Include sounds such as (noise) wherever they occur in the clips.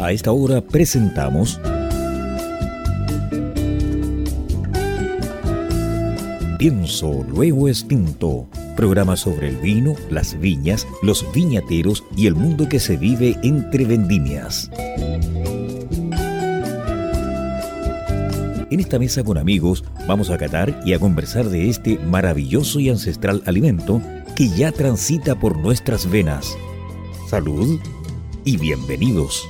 A esta hora presentamos Pienso Luego Extinto, programa sobre el vino, las viñas, los viñateros y el mundo que se vive entre vendimias. En esta mesa con amigos vamos a catar y a conversar de este maravilloso y ancestral alimento que ya transita por nuestras venas. Salud y bienvenidos.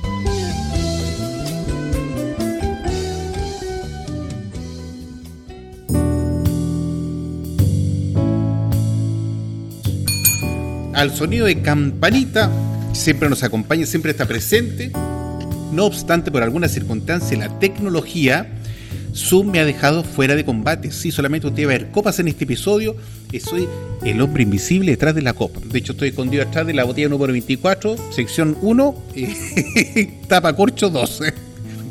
Al sonido de campanita siempre nos acompaña, siempre está presente. No obstante, por alguna circunstancia, la tecnología Zoom me ha dejado fuera de combate. Sí, solamente usted a ver copas en este episodio. Soy el hombre invisible detrás de la copa. De hecho, estoy escondido atrás de la botella número 24, sección 1, (laughs) tapa corcho 12.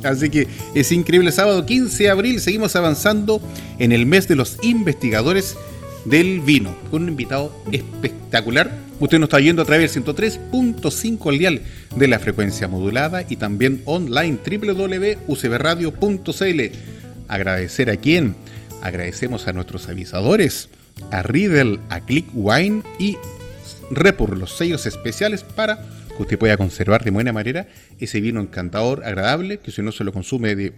Así que es increíble. Sábado 15 de abril seguimos avanzando en el mes de los investigadores del vino, con un invitado espectacular. Usted nos está yendo a través del 103.5 al dial de la frecuencia modulada y también online www.ucbradio.cl Agradecer a quién? Agradecemos a nuestros avisadores, a Riddle, a Click Wine y Repur, los sellos especiales para que usted pueda conservar de buena manera ese vino encantador, agradable, que si no se lo consume de,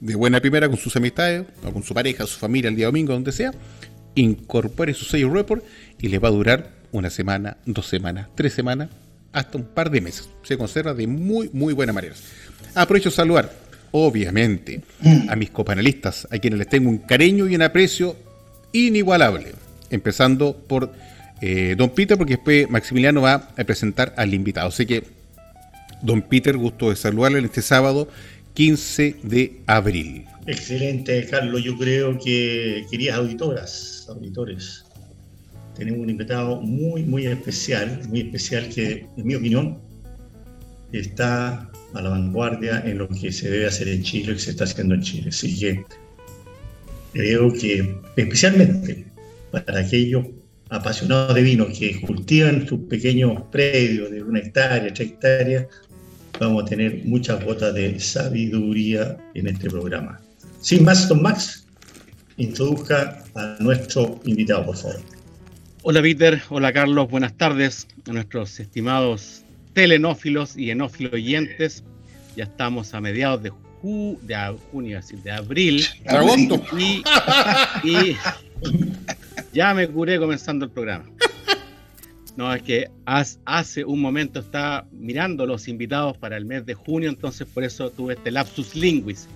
buena primera con sus amistades o con su pareja, su familia el día domingo, donde sea, incorpore su sello Report y le va a durar una semana, dos semanas, tres semanas, hasta un par de meses. Se conserva de muy, muy buena manera. Aprovecho saludar obviamente, a mis copanelistas, a quienes les tengo un cariño y un aprecio inigualable. Empezando por eh, Don Peter, porque después Maximiliano va a presentar al invitado. Así que, Don Peter, gusto de saludarle en este sábado 15 de abril. Excelente, Carlos. Yo creo que, queridas auditoras, auditores, tenemos un invitado muy, muy especial, muy especial que, en mi opinión, está a la vanguardia en lo que se debe hacer en Chile, lo que se está haciendo en Chile. Así que creo que especialmente para aquellos apasionados de vino que cultivan sus pequeños predios de una hectárea, tres hectáreas, vamos a tener muchas gotas de sabiduría en este programa. Sin más, don Max, introduzca a nuestro invitado, por favor. Hola Peter, hola Carlos, buenas tardes a nuestros estimados telenófilos y enófilos oyentes. Ya estamos a mediados de, de junio, de abril. Y, y ya me curé comenzando el programa. No, es que hace un momento estaba mirando los invitados para el mes de junio, entonces por eso tuve este lapsus linguis.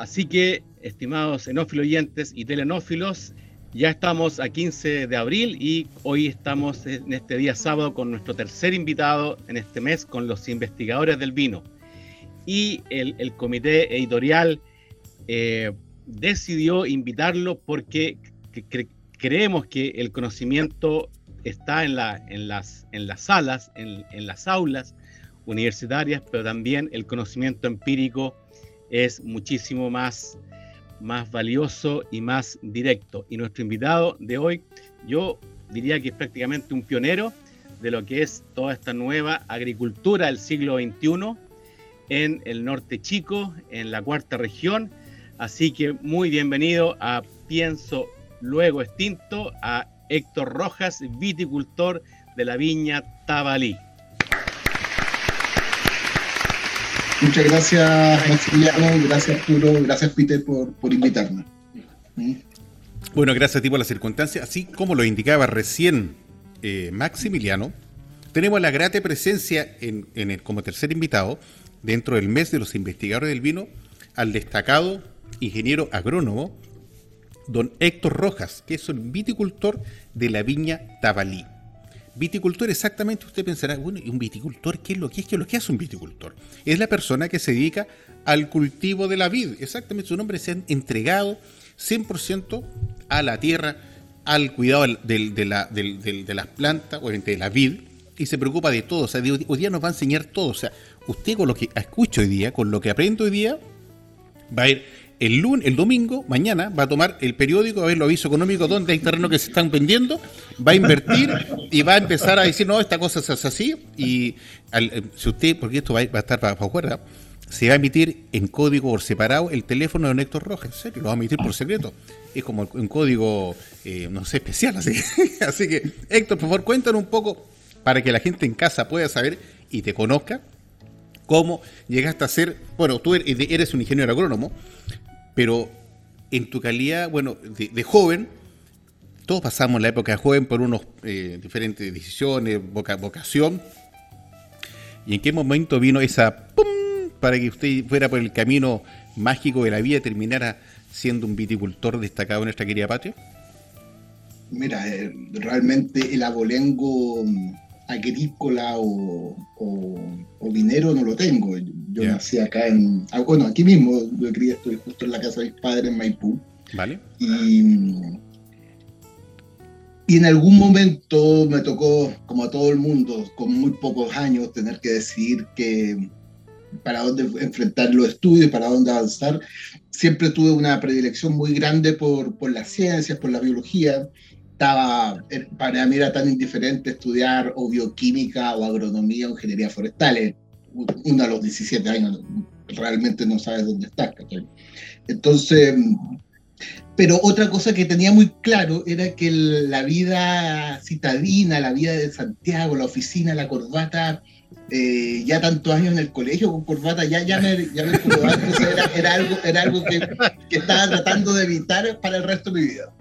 Así que, estimados enófilos oyentes y telenófilos, ya estamos a 15 de abril y hoy estamos en este día sábado con nuestro tercer invitado en este mes, con los investigadores del vino. Y el, comité editorial eh, decidió invitarlo porque creemos que el conocimiento está en, la, en, las, salas, en las aulas universitarias, pero también el conocimiento empírico es muchísimo más más valioso y más directo. Y nuestro invitado de hoy, yo diría que es prácticamente un pionero de lo que es toda esta nueva agricultura del siglo XXI en el norte chico, en la cuarta región. Así que muy bienvenido a Pienso Luego Extinto, a Héctor Rojas, viticultor de la viña Tabalí. Muchas gracias, Maximiliano, gracias, Arturo, gracias, Peter, por, por invitarme. Bueno, gracias a ti por la circunstancia. Así como lo indicaba recién eh, Maximiliano, tenemos la grata presencia en, el, como tercer invitado, dentro del mes de los investigadores del vino, al destacado ingeniero agrónomo, don Héctor Rojas, que es un viticultor de la viña Tabalí. Viticultor, exactamente, usted pensará, bueno, ¿y un viticultor qué es lo que es? ¿Qué es lo que hace un viticultor? Es la persona que se dedica al cultivo de la vid. Exactamente, su nombre se ha entregado 100% a la tierra, al cuidado de, la, de, las plantas, obviamente de la vid, y se preocupa de todo. O sea, hoy día nos va a enseñar todo. O sea, usted con lo que escucha hoy día, con lo que aprende hoy día, va a ir el lunes, el domingo, mañana, va a tomar el periódico, a ver los avisos económicos donde hay terreno que se están vendiendo, va a invertir y va a empezar a decir, no, esta cosa se hace así. Y eh, si usted, porque esto va, a estar para, afuera, se va a emitir en código por separado el teléfono de Héctor Rojas, en serio, lo va a emitir por secreto. Es como un código, eh, no sé, especial. Así (laughs) así que, Héctor, por favor, cuéntanos un poco para que la gente en casa pueda saber y te conozca cómo llegaste a ser, bueno, tú er-, eres un ingeniero agrónomo, pero en tu calidad, bueno, de, joven, todos pasamos la época de joven por unos eh, diferentes decisiones, vocación. ¿Y en qué momento vino esa pum para que usted fuera por el camino mágico de la vida y terminara siendo un viticultor destacado en nuestra querida patria? Mira, eh, realmente el abolengo agrícola o, o, vinero no lo tengo. Yo nací acá en. Ah, bueno, aquí mismo, yo crié, estoy justo en la casa de mis padres en Maipú. Vale. Y, y en algún momento me tocó, como a todo el mundo, con muy pocos años, tener que decidir que para dónde enfrentar los estudios, para dónde avanzar. Siempre tuve una predilección muy grande por, por las ciencias, por la biología estaba, eh, para mí era tan indiferente estudiar o bioquímica o agronomía o ingeniería forestal. Uno a los 17 años realmente no sabes dónde estás. Entonces, pero otra cosa que tenía muy claro era que la vida citadina, la vida de Santiago, la oficina, la corbata, eh, ya tantos años en el colegio con corbata, ya, ya me, ya me (laughs) era, algo, era algo que estaba tratando de evitar para el resto de mi vida.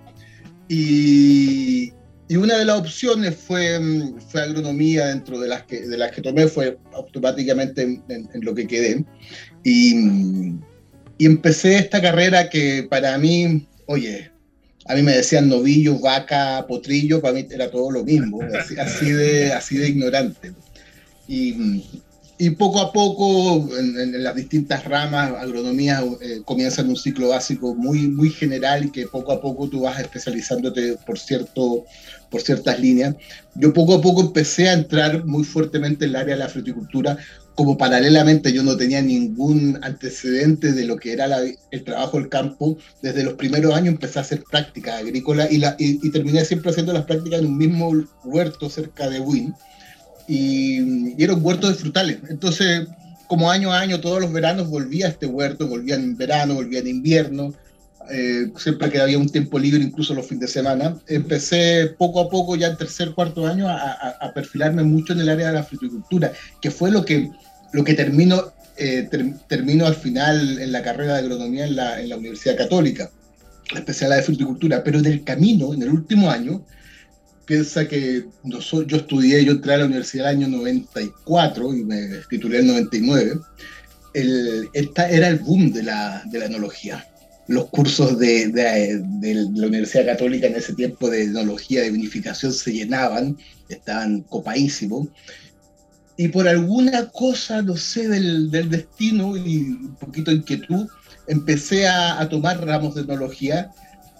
Y, y una de las opciones fue, mm, fue agronomía, dentro de las que, de las que tomé, fue automáticamente en, lo que quedé. Y, y, empecé esta carrera que para mí, oye, a mí me decían novillo, vaca, potrillo, para mí era todo lo mismo, así, de, así de ignorante. Y, y poco a poco, en, las distintas ramas, agronomía eh, comienza en un ciclo básico muy, muy general y que poco a poco tú vas especializándote por, cierto, por ciertas líneas. Yo poco a poco empecé a entrar muy fuertemente en el área de la fruticultura, como paralelamente yo no tenía ningún antecedente de lo que era el trabajo del campo, desde los primeros años empecé a hacer prácticas agrícolas y, la, y, terminé siempre haciendo las prácticas en un mismo huerto cerca de Wynn y, era un huerto de frutales. Entonces, como año a año, todos los veranos volvía a este huerto, volvía en verano, volvía en invierno, eh, siempre que había un tiempo libre, incluso los fines de semana. Empecé poco a poco, ya en tercer, cuarto año, a, perfilarme mucho en el área de la fruticultura, que fue lo que, lo que termino, eh, termino al final en la carrera de agronomía en la, en la Universidad Católica, la de fruticultura. Pero en el camino, en el último año, piensa que yo estudié, yo entré a la universidad el año 94 y me titulé en 99. El, esta era el boom de la, de la enología. Los cursos de, de, la Universidad Católica en ese tiempo de enología, de vinificación, se llenaban, estaban copadísimos. Y por alguna cosa, no sé, del, del destino y un poquito inquietud, empecé a, a tomar ramos de enología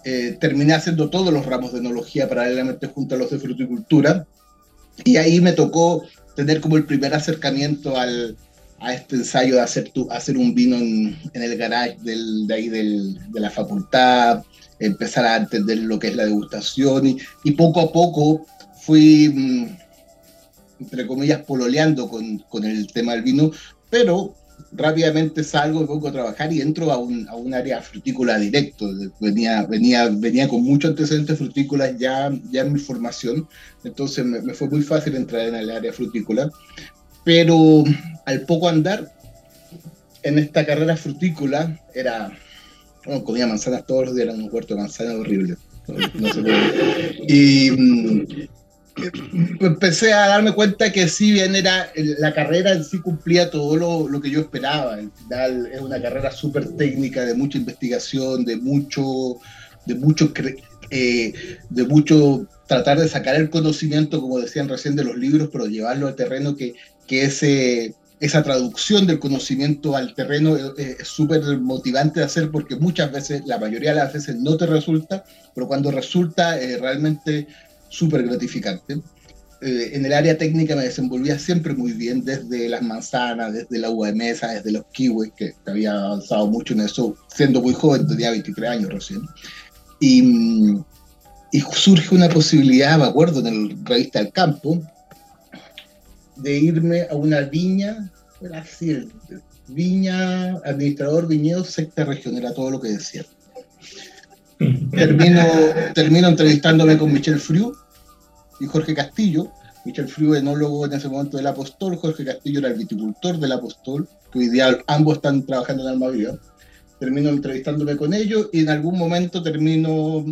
eh, terminé haciendo todos los ramos de enología paralelamente junto a los de fruticultura. Y ahí me tocó tener como el primer acercamiento al, a este ensayo de hacer, tu, hacer un vino en, el garage del, de ahí del, de la facultad, empezar a entender lo que es la degustación y, y poco a poco fui, mm, entre comillas, pololeando con, con, el tema del vino, pero rápidamente salgo, me pongo a trabajar y entro a un, a un área frutícola directo. Venía, venía, venía con muchos antecedentes frutícolas ya, ya en mi formación, entonces me, fue muy fácil entrar en el área frutícola. Pero al poco andar en esta carrera frutícola, era, comía manzanas todos los días, era un huerto de manzanas horrible. y, mm, empecé a darme cuenta que si bien era la carrera en sí cumplía todo lo, lo que yo esperaba. Al final es una carrera súper técnica, de mucha investigación, de mucho, de mucho, eh, de mucho tratar de sacar el conocimiento, como decían recién, de los libros, pero llevarlo al terreno que, que ese, esa traducción del conocimiento al terreno es súper motivante de hacer porque muchas veces, la mayoría de las veces no te resulta, pero cuando resulta eh, realmente súper gratificante. eh, en el área técnica me desenvolvía siempre muy bien, desde las manzanas, desde la uva de mesa, desde los kiwis, que había avanzado mucho en eso, siendo muy joven, tenía 23 años recién. Y, y surge una posibilidad, me acuerdo, en el revista El Campo, de irme a una viña, era así, viña, administrador viñedo, secta región, era todo lo que decía. Termino, termino entrevistándome con Michel Friu y Jorge Castillo. Michel Friu, enólogo en ese momento del Apostol, Jorge Castillo era el viticultor del Apostol, que hoy día ambos están trabajando en Almaviva. Termino entrevistándome con ellos y en algún momento termino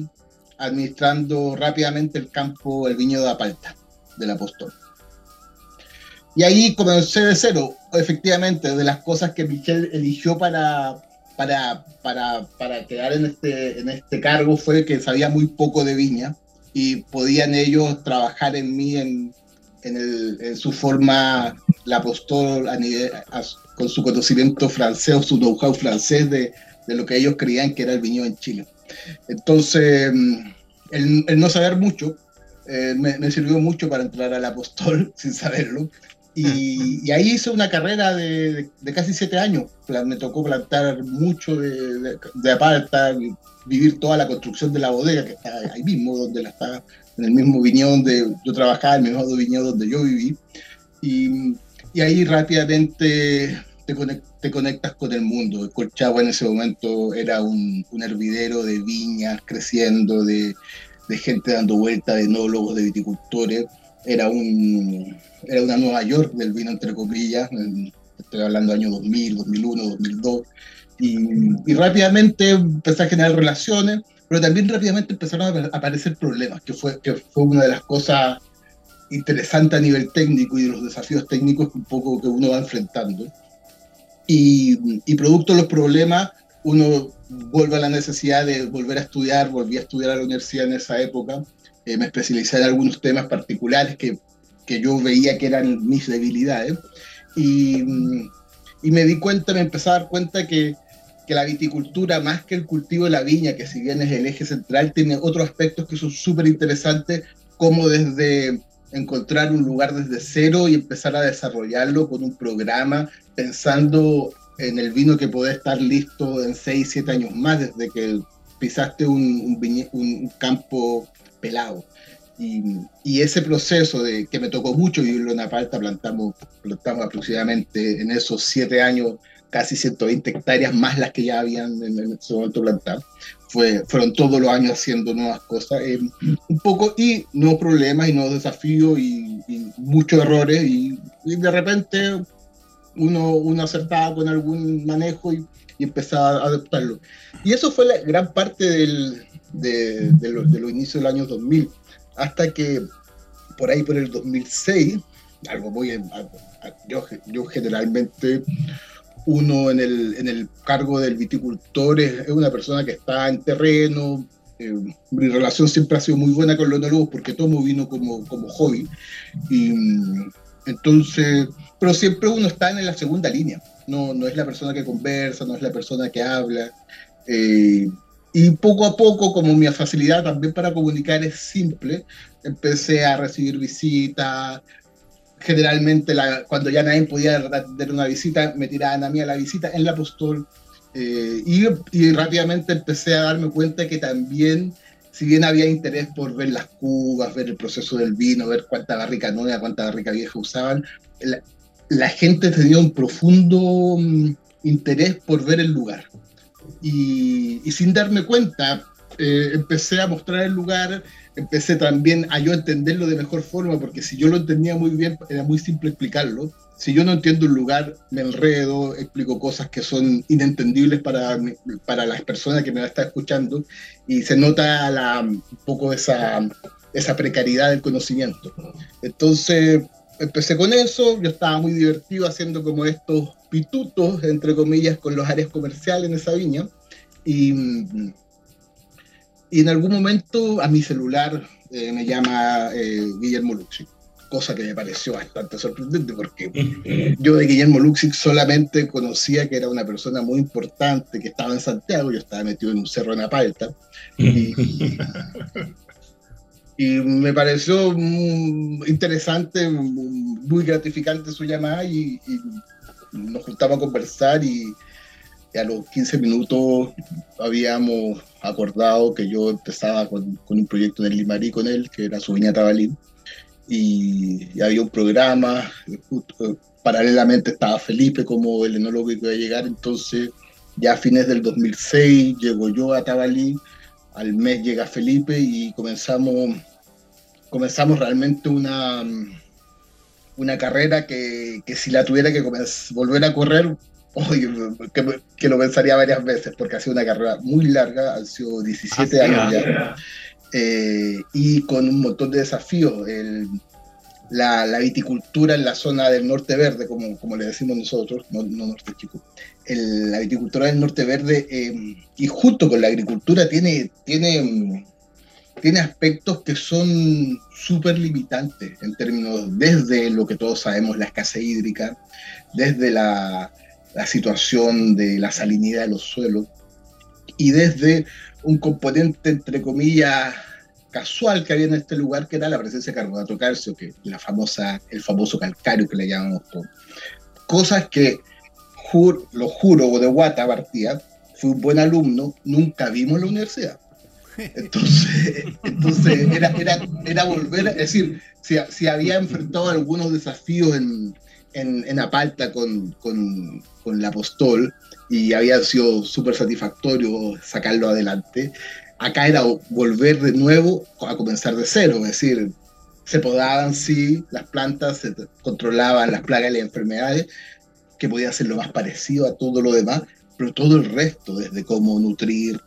administrando rápidamente el campo, el viñedo de Apalta del Apostol. Y ahí comencé de cero, efectivamente, de las cosas que Michel eligió para, para, para, para quedar en este, en este cargo fue que sabía muy poco de viña y podían ellos trabajar en mí en, en, el, en su forma, la apostol con su conocimiento francés o su know-how francés de, de, lo que ellos creían que era el viñedo en Chile. Entonces, el, el no saber mucho eh, me, me, sirvió mucho para entrar al apostol (laughs) sin saberlo. Y, y, ahí hice una carrera de, de, casi siete años. Me tocó plantar mucho de, de, de aparta, vivir toda la construcción de la bodega, que está ahí mismo, donde la está, en el mismo viñedo donde yo trabajaba, el mismo viñedo donde yo viví. Y, y ahí rápidamente te, conect, te, conectas con el mundo. Colchagua en ese momento era un, un hervidero de viñas creciendo, de, gente dando vuelta, de enólogos, de viticultores. Era un era una Nueva York del vino, entre comillas, estoy hablando año 2000, 2001, 2002, y, y, rápidamente empecé a generar relaciones, pero también rápidamente empezaron a aparecer problemas, que fue, que fue una de las cosas interesantes a nivel técnico y de los desafíos técnicos un poco que uno va enfrentando. Y, y producto de los problemas, uno vuelve a la necesidad de volver a estudiar, volví a estudiar a la universidad en esa época, eh, me especialicé en algunos temas particulares que que yo veía que eran mis debilidades. Y, y, me di cuenta, me empecé a dar cuenta que, que, la viticultura, más que el cultivo de la viña, que si bien es el eje central, tiene otros aspectos que son súper interesantes, como desde encontrar un lugar desde cero y empezar a desarrollarlo con un programa, pensando en el vino que puede estar listo en 6, 7 años más, desde que pisaste un campo pelado. Y, y, ese proceso de que me tocó mucho vivirlo en Apalta, plantamos, plantamos aproximadamente en esos siete años casi 120 hectáreas más las que ya habían en, en ese momento plantado. Fue, fueron todos los años haciendo nuevas cosas, eh, un poco, y nuevos problemas y nuevos desafíos y, y muchos errores, y, y, de repente uno, uno acertaba con algún manejo y, y empezaba a adoptarlo. Y eso fue la gran parte del, de, de, los, de los inicios del año 2000 hasta que por ahí por el 2006, algo muy... Yo, yo generalmente uno en el, en el cargo del viticultor es, es, una persona que está en terreno. Eh, mi relación siempre ha sido muy buena con los enólogos porque tomo vino como, como hobby. Y, entonces, pero siempre uno está en la segunda línea. No, no es la persona que conversa, no es la persona que habla. Eh, y poco a poco, como mi facilidad también para comunicar es simple, empecé a recibir visitas. Generalmente, la, cuando ya nadie podía atender una visita, me tiraban a mí a la visita en la apostol. Eh, y, y, rápidamente empecé a darme cuenta que también, si bien había interés por ver las cubas, ver el proceso del vino, ver cuánta barrica nueva, cuánta barrica vieja usaban, la, la gente tenía un profundo um, interés por ver el lugar y, y sin darme cuenta, eh, empecé a mostrar el lugar, empecé también a yo entenderlo de mejor forma, porque si yo lo entendía muy bien, era muy simple explicarlo. Si yo no entiendo un lugar, me enredo, explico cosas que son inentendibles para, para las personas que me están escuchando y se nota la, un poco esa, esa precariedad del conocimiento. Entonces, empecé con eso, yo estaba muy divertido haciendo como estos pitutos, entre comillas, con los áreas comerciales en esa viña. Y, y en algún momento a mi celular eh, me llama eh, Guillermo Luxic, cosa que me pareció bastante sorprendente porque (laughs) yo de Guillermo Luxic solamente conocía que era una persona muy importante, que estaba en Santiago, yo estaba metido en un cerro en Apalta. Y, (laughs) Y me pareció mm, interesante, mm, muy gratificante su llamada y, nos juntamos a conversar y, a los 15 minutos habíamos acordado que yo empezaba con, un proyecto en el Limarí con él, que era su viña Tabalín, y, había un programa, paralelamente estaba Felipe como el enólogo que iba a llegar, entonces ya a fines del 2006 llego yo a Tabalí, al mes llega Felipe y comenzamos, comenzamos realmente una, una carrera que, que si la tuviera que volver a correr, que, que, lo pensaría varias veces, porque ha sido una carrera muy larga, han sido 17 años ya, eh, y con un montón de desafíos. El, la, viticultura en la zona del norte verde, como, como le decimos nosotros, no, norte chico, la viticultura del norte verde, eh, y junto con la agricultura, tiene, tiene, tiene aspectos que son súper limitantes en términos, desde lo que todos sabemos, la escasez hídrica, desde la situación de la salinidad de los suelos, y desde un componente, entre comillas, casual que había en este lugar, que era la presencia de carbonato calcio, que la famosa, el famoso calcario que le llamamos todos. Cosas que, lo juro, de Guata partía, fui un buen alumno, nunca vimos en la universidad. Entonces, (laughs) entonces era, era, era volver, es decir, si, si había enfrentado algunos desafíos en, en, en Apalta con, con, con la Apostol y había sido súper satisfactorio sacarlo adelante, acá era volver de nuevo a comenzar de cero, es decir, se podaban sí las plantas, se controlaban las plagas y las enfermedades, que podía ser lo más parecido a todo lo demás, pero todo el resto, desde cómo nutrir,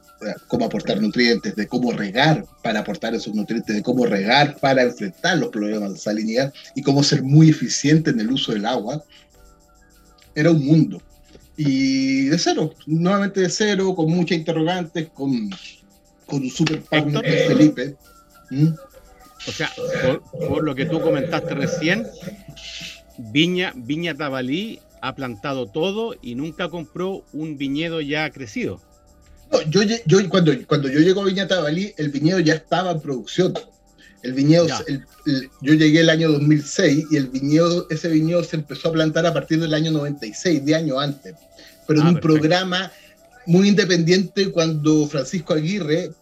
cómo aportar nutrientes, de cómo regar para aportar esos nutrientes, de cómo regar para enfrentar los problemas de salinidad y cómo ser muy eficiente en el uso del agua, era un mundo. Y de cero, nuevamente de cero, con muchas interrogantes, con con un super partner Felipe. ¿Mm? O sea, por, lo que tú comentaste recién, Viña, Viña Tabalí ha plantado todo y nunca compró un viñedo ya crecido. No, yo, yo cuando, cuando yo llego a Viña Tabalí, el viñedo ya estaba en producción. El viñedo, yo llegué el año 2006 y el viñedo, ese viñedo se empezó a plantar a partir del año 96, de año antes. Pero en ah, un programa muy independiente cuando Francisco Aguirre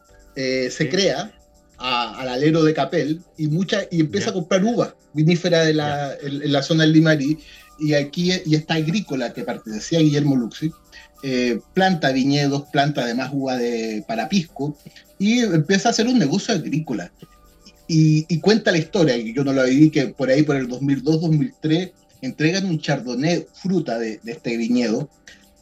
eh, se crea al alero de Capel y, mucha, y empieza a comprar uva vinífera de la, en, la zona del Limarí. Y aquí y esta agrícola que pertenecía a Guillermo Luxi, eh, planta viñedos, planta además uva de parapisco y empieza a hacer un negocio agrícola. Y, cuenta la historia, y yo no la viví, que por ahí por el 2002-2003 entregan un chardonnay fruta de, de este viñedo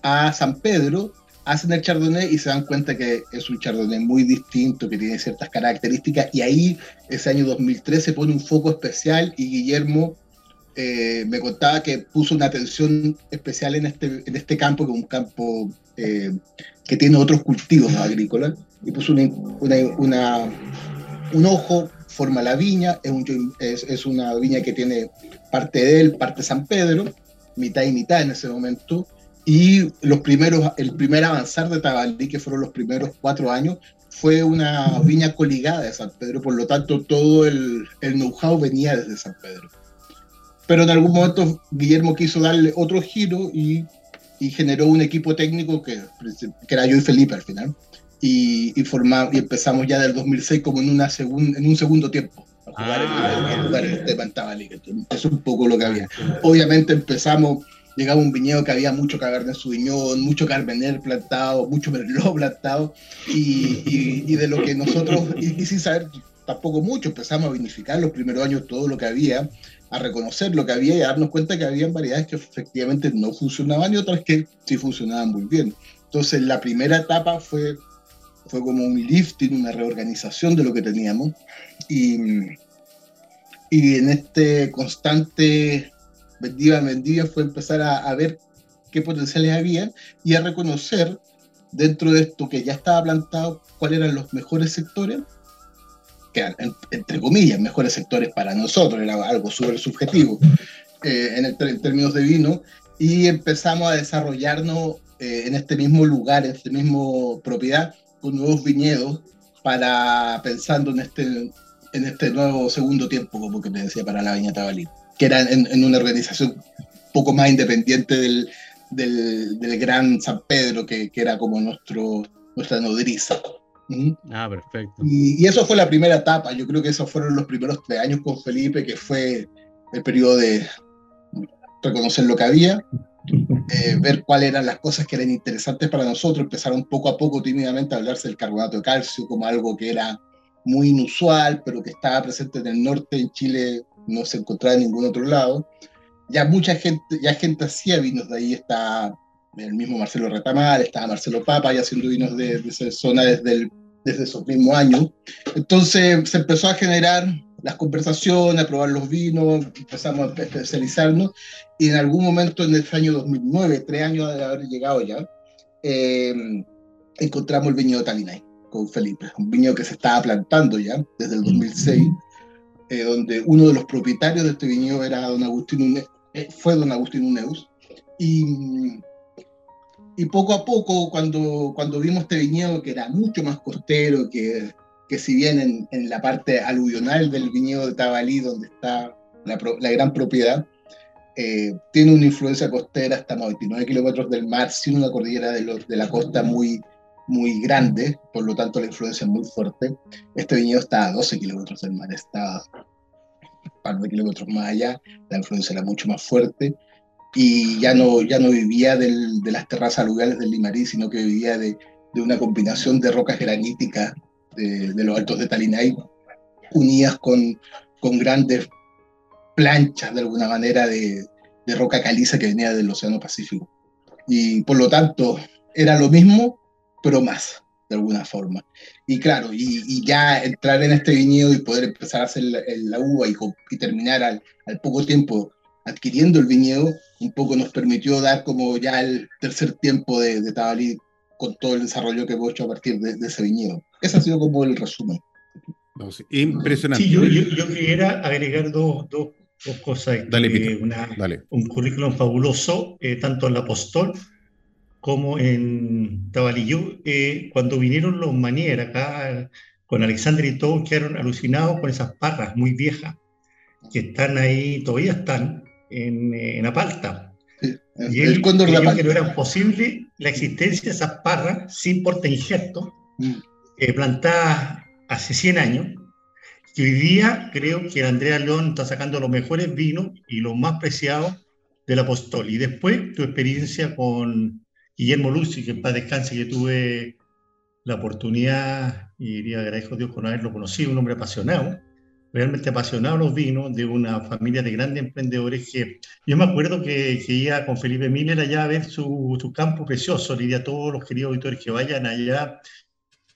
a San Pedro hacen el chardonnay y se dan cuenta que es un chardonnay muy distinto, que tiene ciertas características, y ahí, ese año 2013, pone un foco especial y Guillermo eh, me contaba que puso una atención especial en este, en este campo, que es un campo eh, que tiene otros cultivos agrícolas, y puso un ojo, forma la viña, es, un, es una viña que tiene parte de él, parte San Pedro, mitad y mitad en ese momento, y los primeros, el primer avanzar de Tabalí, que fueron los primeros cuatro años, fue una viña coligada de San Pedro, por lo tanto todo el, el know-how venía desde San Pedro. Pero en algún momento Guillermo quiso darle otro giro y, y generó un equipo técnico que, que, era yo y Felipe al final. Y, y, formamos, y empezamos ya del 2006 como en, una segun, en un segundo tiempo a jugar, ah, en, en Tabalí. Eso es un poco lo que había. Obviamente empezamos llegaba un viñedo que había mucho Cabernet Sauvignon, mucho Carmener plantado, mucho Merlot plantado, y, y, de lo que nosotros, y, sin saber tampoco mucho, empezamos a vinificar los primeros años todo lo que había, a reconocer lo que había y a darnos cuenta que había variedades que efectivamente no funcionaban y otras que sí funcionaban muy bien. Entonces la primera etapa fue, fue como un lifting, una reorganización de lo que teníamos, y, y en este constante vendía, vendía, fue empezar a, ver qué potenciales había y a reconocer dentro de esto que ya estaba plantado cuáles eran los mejores sectores, que eran, entre comillas, mejores sectores para nosotros, era algo súper subjetivo eh, en, términos de vino, y empezamos a desarrollarnos eh, en este mismo lugar, en este mismo propiedad, con nuevos viñedos, para pensando en este en este nuevo segundo tiempo, como que me decía, para la Viña Tabalí, que era en, una organización poco más independiente del, del, Gran San Pedro, que, que, era como nuestro, nuestra nodriza. Ah, perfecto. Y, y, eso fue la primera etapa, yo creo que esos fueron los primeros tres años con Felipe, que fue el periodo de reconocer lo que había, eh, ver cuáles eran las cosas que eran interesantes para nosotros, empezaron poco a poco tímidamente a hablarse del carbonato de calcio como algo que era muy inusual, pero que estaba presente en el norte, en Chile no se encontraba en ningún otro lado. Ya mucha gente, ya gente hacía vinos de ahí, está el mismo Marcelo Retamar, estaba Marcelo Papa ya haciendo vinos de, esa zona desde, desde esos mismos años. Entonces se empezó a generar las conversaciones, a probar los vinos, empezamos a especializarnos y en algún momento en el año 2009, tres años de haber llegado ya, eh, encontramos el viñedo Talinay con Felipe, un viñedo que se estaba plantando ya desde el 2006, eh, donde uno de los propietarios de este viñedo era don Agustín eh, fue don Agustín Uneus, y, y poco a poco cuando, cuando vimos este viñedo que era mucho más costero, que que si bien en, la parte aluvional del viñedo de Tabalí, donde está la, gran propiedad, eh, tiene una influencia costera hasta 99 kilómetros del mar, sin una cordillera de, la costa muy, muy grande, por lo tanto la influencia es muy fuerte. Este viñedo está a 12 kilómetros del mar, está un par de kilómetros más allá, la influencia era mucho más fuerte y ya no, ya no vivía de las terrazas aluviales del Limarí, sino que vivía de, de una combinación de rocas graníticas de, los altos de Talinay, unidas con, con grandes planchas de alguna manera de, de, roca caliza que venía del Océano Pacífico. Y por lo tanto era lo mismo, pero más, de alguna forma. Y claro, y, ya entrar en este viñedo y poder empezar a hacer la, uva y, y terminar al, al, poco tiempo adquiriendo el viñedo, un poco nos permitió dar como ya el tercer tiempo de, de Tabalí con todo el desarrollo que hemos hecho a partir de, ese viñedo. Ese ha sido como el resumen. impresionante. Sí, yo, yo, quisiera agregar dos, dos, dos cosas. Dale, eh, Un currículum fabuloso, eh, tanto en la Apostol como en Tabalillú. Eh, cuando vinieron los Manier acá con Alexander y todos, quedaron alucinados con esas parras muy viejas que están ahí, todavía están en, en Apalta y él creyó que no era posible la existencia de esas parras sin porte injerto, mm. eh, plantadas hace 100 años, que hoy día creo que Andrea León está sacando los mejores vinos y los más preciados del apostol. Y después tu experiencia con Guillermo Lucy, que en paz descanse, que tuve la oportunidad, y diría agradezco a Dios por haberlo conocido, un hombre apasionado, realmente apasionado los vinos, de una familia de grandes emprendedores que yo me acuerdo que, que iba con Felipe Miller allá a ver su, su campo precioso, le diría a todos los queridos auditores que vayan allá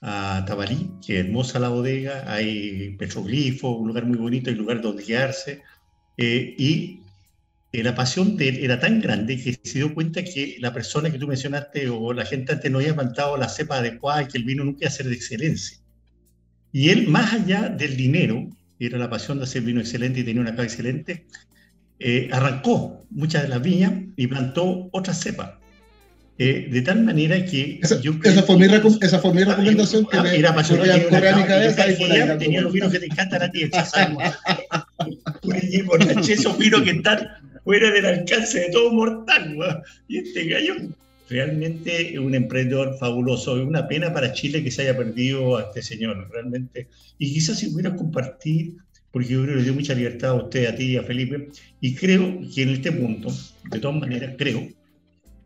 a Tabalí, que hermosa la bodega, hay petroglifo, un lugar muy bonito, hay lugar donde quedarse, eh, y eh, la pasión de él era tan grande que se dio cuenta que la persona que tú mencionaste o la gente antes no había plantado la cepa adecuada y que el vino nunca iba a ser de excelencia. Y él, más allá del dinero, era la pasión de hacer vino excelente y tenía una casa excelente, eh, arrancó muchas de las viñas y plantó otras cepas. Eh, de tal manera que esa, yo esa, fue, mi esa fue mi recomendación que me era apasionado a mi cabeza y tenía los vinos que te encantan a ti (laughs) esos vinos que están fuera del alcance de todo mortal y este gallo realmente un emprendedor fabuloso. Es una pena para Chile que se haya perdido a este señor, realmente. Y quizás si pudiera compartir, porque yo creo que le dio mucha libertad a usted, a ti, a Felipe, y creo que en este punto, de todas maneras, creo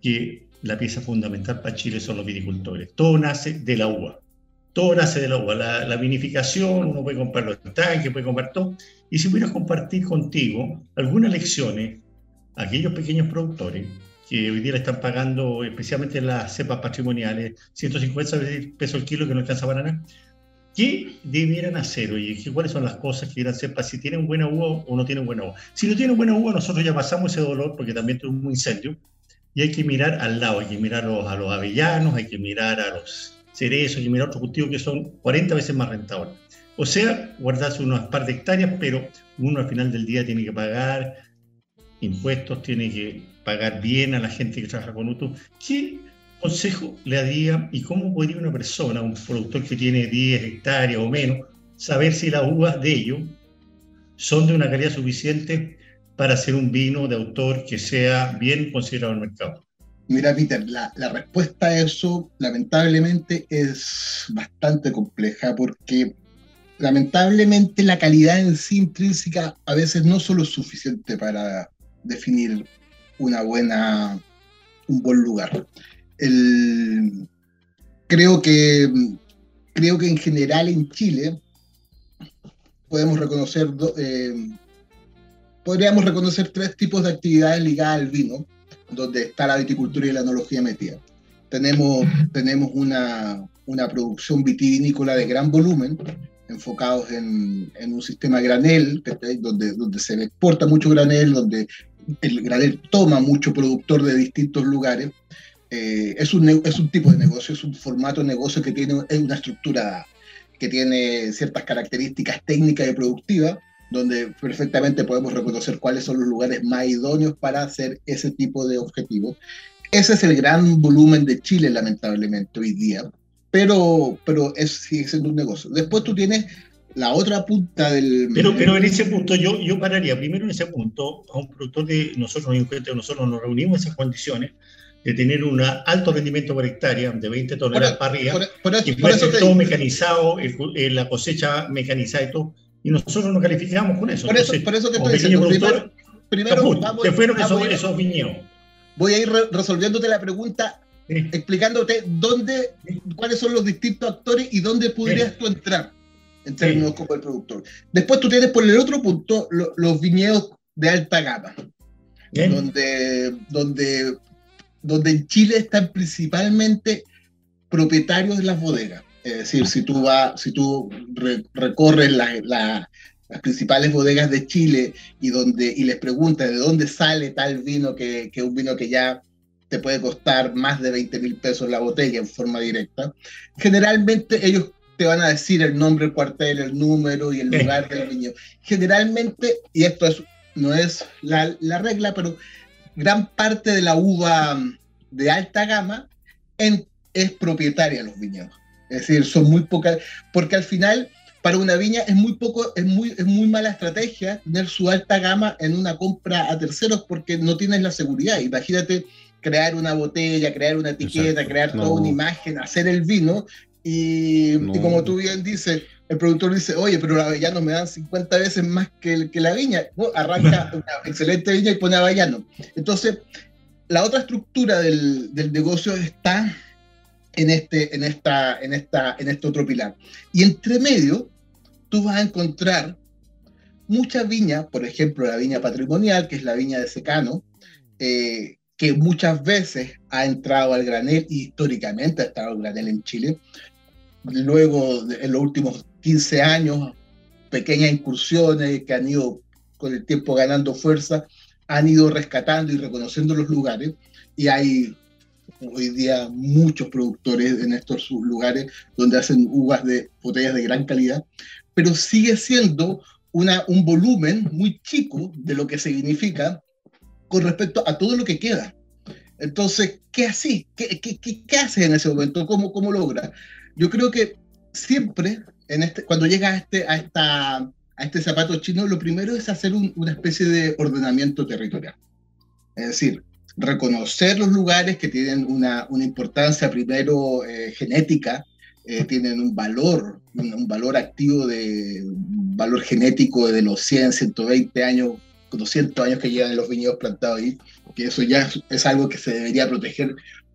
que la pieza fundamental para Chile son los viticultores. Todo nace de la uva. Todo nace de la uva. La, vinificación, uno puede comprar los tanques, puede comprar todo. Y si pudieras compartir contigo algunas lecciones aquellos pequeños productores que hoy día le están pagando, especialmente las cepas patrimoniales, 150 pesos el kilo que no alcanza para nada. ¿Qué debieran hacer? Oye, ¿cuáles son las cosas que debieran hacer para si tienen buena uva o no tienen buena uva? Si no tienen buena uva, nosotros ya pasamos ese dolor porque también tuvimos un incendio y hay que mirar al lado, hay que mirar a los, avellanos, hay que mirar a los cerezos, hay que mirar a otros cultivos que son 40 veces más rentables. O sea, guardarse unas par de hectáreas, pero uno al final del día tiene que pagar impuestos, tiene que pagar bien a la gente que trabaja con UTU. ¿Qué consejo le daría y cómo podría una persona, un productor que tiene 10 hectáreas o menos, saber si las uvas de ellos son de una calidad suficiente para hacer un vino de autor que sea bien considerado en el mercado. Mira, Peter, la, la, respuesta a eso lamentablemente es bastante compleja porque lamentablemente la calidad en sí intrínseca a veces no solo es suficiente para definir una buena, un buen lugar. El, creo, que, creo que en general en Chile podemos reconocer, eh, podríamos reconocer tres tipos de actividades ligadas al vino, donde está la viticultura y la enología metida. Tenemos, tenemos una, una producción vitivinícola de gran volumen, enfocados en, en, un sistema granel, donde, donde se exporta mucho granel, donde el granel toma mucho productor de distintos lugares. Eh, es, un, es un tipo de negocio, es un formato de negocio que tiene una estructura que tiene ciertas características técnicas y productivas, donde perfectamente podemos reconocer cuáles son los lugares más idóneos para hacer ese tipo de objetivos. Ese es el gran volumen de Chile, lamentablemente, hoy día, pero, pero es, sigue siendo un negocio. Después tú tienes la otra punta del... Pero, pero en ese punto yo, yo pararía, primero en ese punto, a un productor de nosotros, nosotros nos reunimos en esas condiciones de tener un alto rendimiento por hectárea, de 20 toneladas para arriba, y puede ser todo mecanizado, la cosecha mecanizada y todo, y nosotros nos calificamos con eso. Por eso, por eso te estoy diciendo, primero, primero vamos, fueron esos, esos viñedos. Voy a ir resolviéndote la pregunta, explicándote dónde, cuáles son los distintos actores y dónde podrías tú entrar en términos como el productor. Después tú tienes por el otro punto los viñedos de alta gama, donde, donde, donde en Chile están principalmente propietarios de las bodegas. Es decir, si tú, vas, si tú recorres las principales bodegas de Chile y, donde, y les preguntas de dónde sale tal vino, que, que un vino que ya te puede costar más de 20 mil pesos la botella en forma directa, generalmente ellos te van a decir el nombre, el cuartel, el número y el lugar del viñedo. Generalmente, y esto no es la, la, regla, pero gran parte de la uva de alta gama es propietaria de los viñedos. Es decir, son muy pocas, porque al final para una viña es muy poco, es muy, es muy mala estrategia tener su alta gama en una compra a terceros porque no tienes la seguridad. Imagínate crear una botella, crear una etiqueta, crear toda una imagen, hacer el vino y, como tú bien dices, el productor dice, oye, pero la avellano me dan 50 veces más que, que la viña. arranca (laughs) una excelente viña y pone avellano. Entonces, la otra estructura del, del, negocio está en este, en, esta, en, esta, en este otro pilar. Y entre medio, tú vas a encontrar muchas viñas, por ejemplo, la viña patrimonial, que es la viña de secano, eh, que muchas veces ha entrado al granel y históricamente ha estado el granel en Chile, luego en los últimos 15 años, pequeñas incursiones que han ido con el tiempo ganando fuerza, han ido rescatando y reconociendo los lugares y hay hoy día muchos productores en estos lugares donde hacen uvas de botellas de gran calidad, pero sigue siendo una, un volumen muy chico de lo que significa con respecto a todo lo que queda. Entonces, ¿qué haces? ¿Qué, qué, qué, qué haces en ese momento? ¿Cómo, cómo logras? Yo creo que siempre, en este, cuando llega a este, a, esta, a este zapato chino, lo primero es hacer un, una especie de ordenamiento territorial. Es decir, reconocer los lugares que tienen una, una importancia primero eh, genética, eh, tienen un valor, un, un, valor activo de un valor genético de los 100, 120 años, 200 años que llevan los viñedos plantados ahí, que eso ya es algo que se debería proteger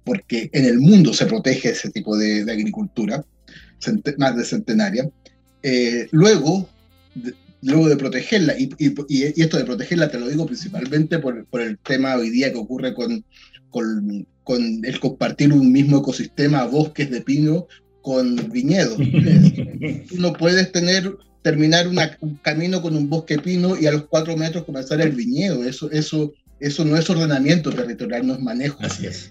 porque en el mundo se protege ese tipo de, de agricultura, más de centenaria. Eh, luego, de, luego de protegerla, y, y, y, esto de protegerla te lo digo principalmente por, por el tema hoy día que ocurre con, con, con, el compartir un mismo ecosistema, bosques de pino con viñedos. (laughs) Tú no puedes tener terminar una, un camino con un bosque pino y a los cuatro metros comenzar el viñedo. Eso, eso, eso no es ordenamiento territorial, no es manejo. Así es.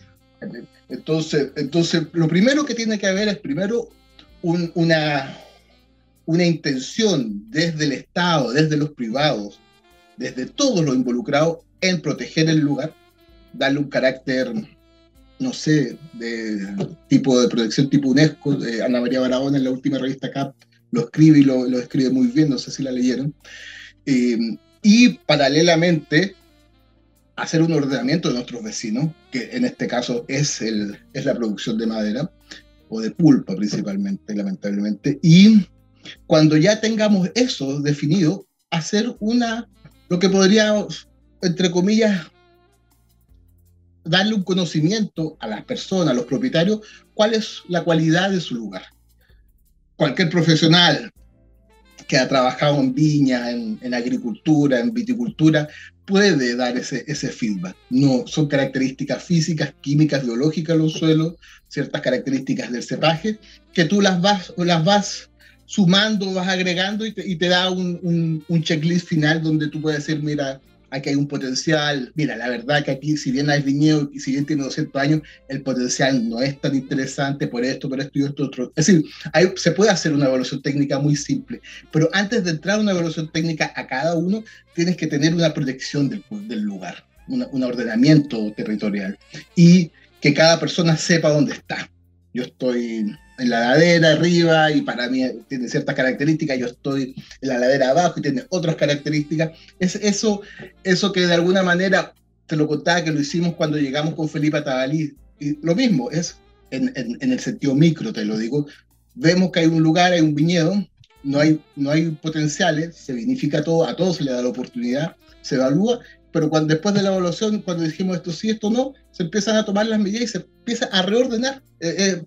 Entonces, entonces, lo primero que tiene que haber es primero un, una, una intención desde el Estado, desde los privados, desde todos los involucrados en proteger el lugar, darle un carácter, no sé, de tipo de protección tipo UNESCO. Ana María Barahona en la última revista CAP lo escribe y lo, escribe muy bien, no sé si la leyeron. Eh, y paralelamente hacer un ordenamiento de nuestros vecinos, que en este caso es, el, es la producción de madera o de pulpa principalmente, lamentablemente. Y cuando ya tengamos eso definido, hacer una, lo que podría, entre comillas, darle un conocimiento a las personas, a los propietarios, cuál es la cualidad de su lugar. Cualquier profesional que ha trabajado en viña, en, agricultura, en viticultura, puede dar ese, ese feedback. No, son características físicas, químicas, biológicas de los suelos, ciertas características del cepaje, que tú las vas, las vas sumando, vas agregando y te, y te da un, un, un, checklist final donde tú puedes decir, mira, aquí hay un potencial, mira, la verdad que aquí, si bien hay viñedo y si bien tiene 200 años, el potencial no es tan interesante por esto, por esto y esto otro. Es decir, hay, se puede hacer una evaluación técnica muy simple, pero antes de entrar a una evaluación técnica a cada uno, tienes que tener una protección del, del lugar, un ordenamiento territorial y que cada persona sepa dónde está. Yo estoy en la ladera arriba y para mí tiene ciertas características, yo estoy en la ladera abajo y tiene otras características. Es eso, eso que de alguna manera, te lo contaba que lo hicimos cuando llegamos con Felipe Tabalí, y lo mismo, es en, en, el sentido micro, te lo digo, vemos que hay un lugar, hay un viñedo, no hay, no hay potenciales, se vinifica todo, a todos se le da la oportunidad, se evalúa, pero cuando, después de la evaluación, cuando dijimos esto sí, esto no, se empiezan a tomar las medidas y se empieza a reordenar. Eh, eh,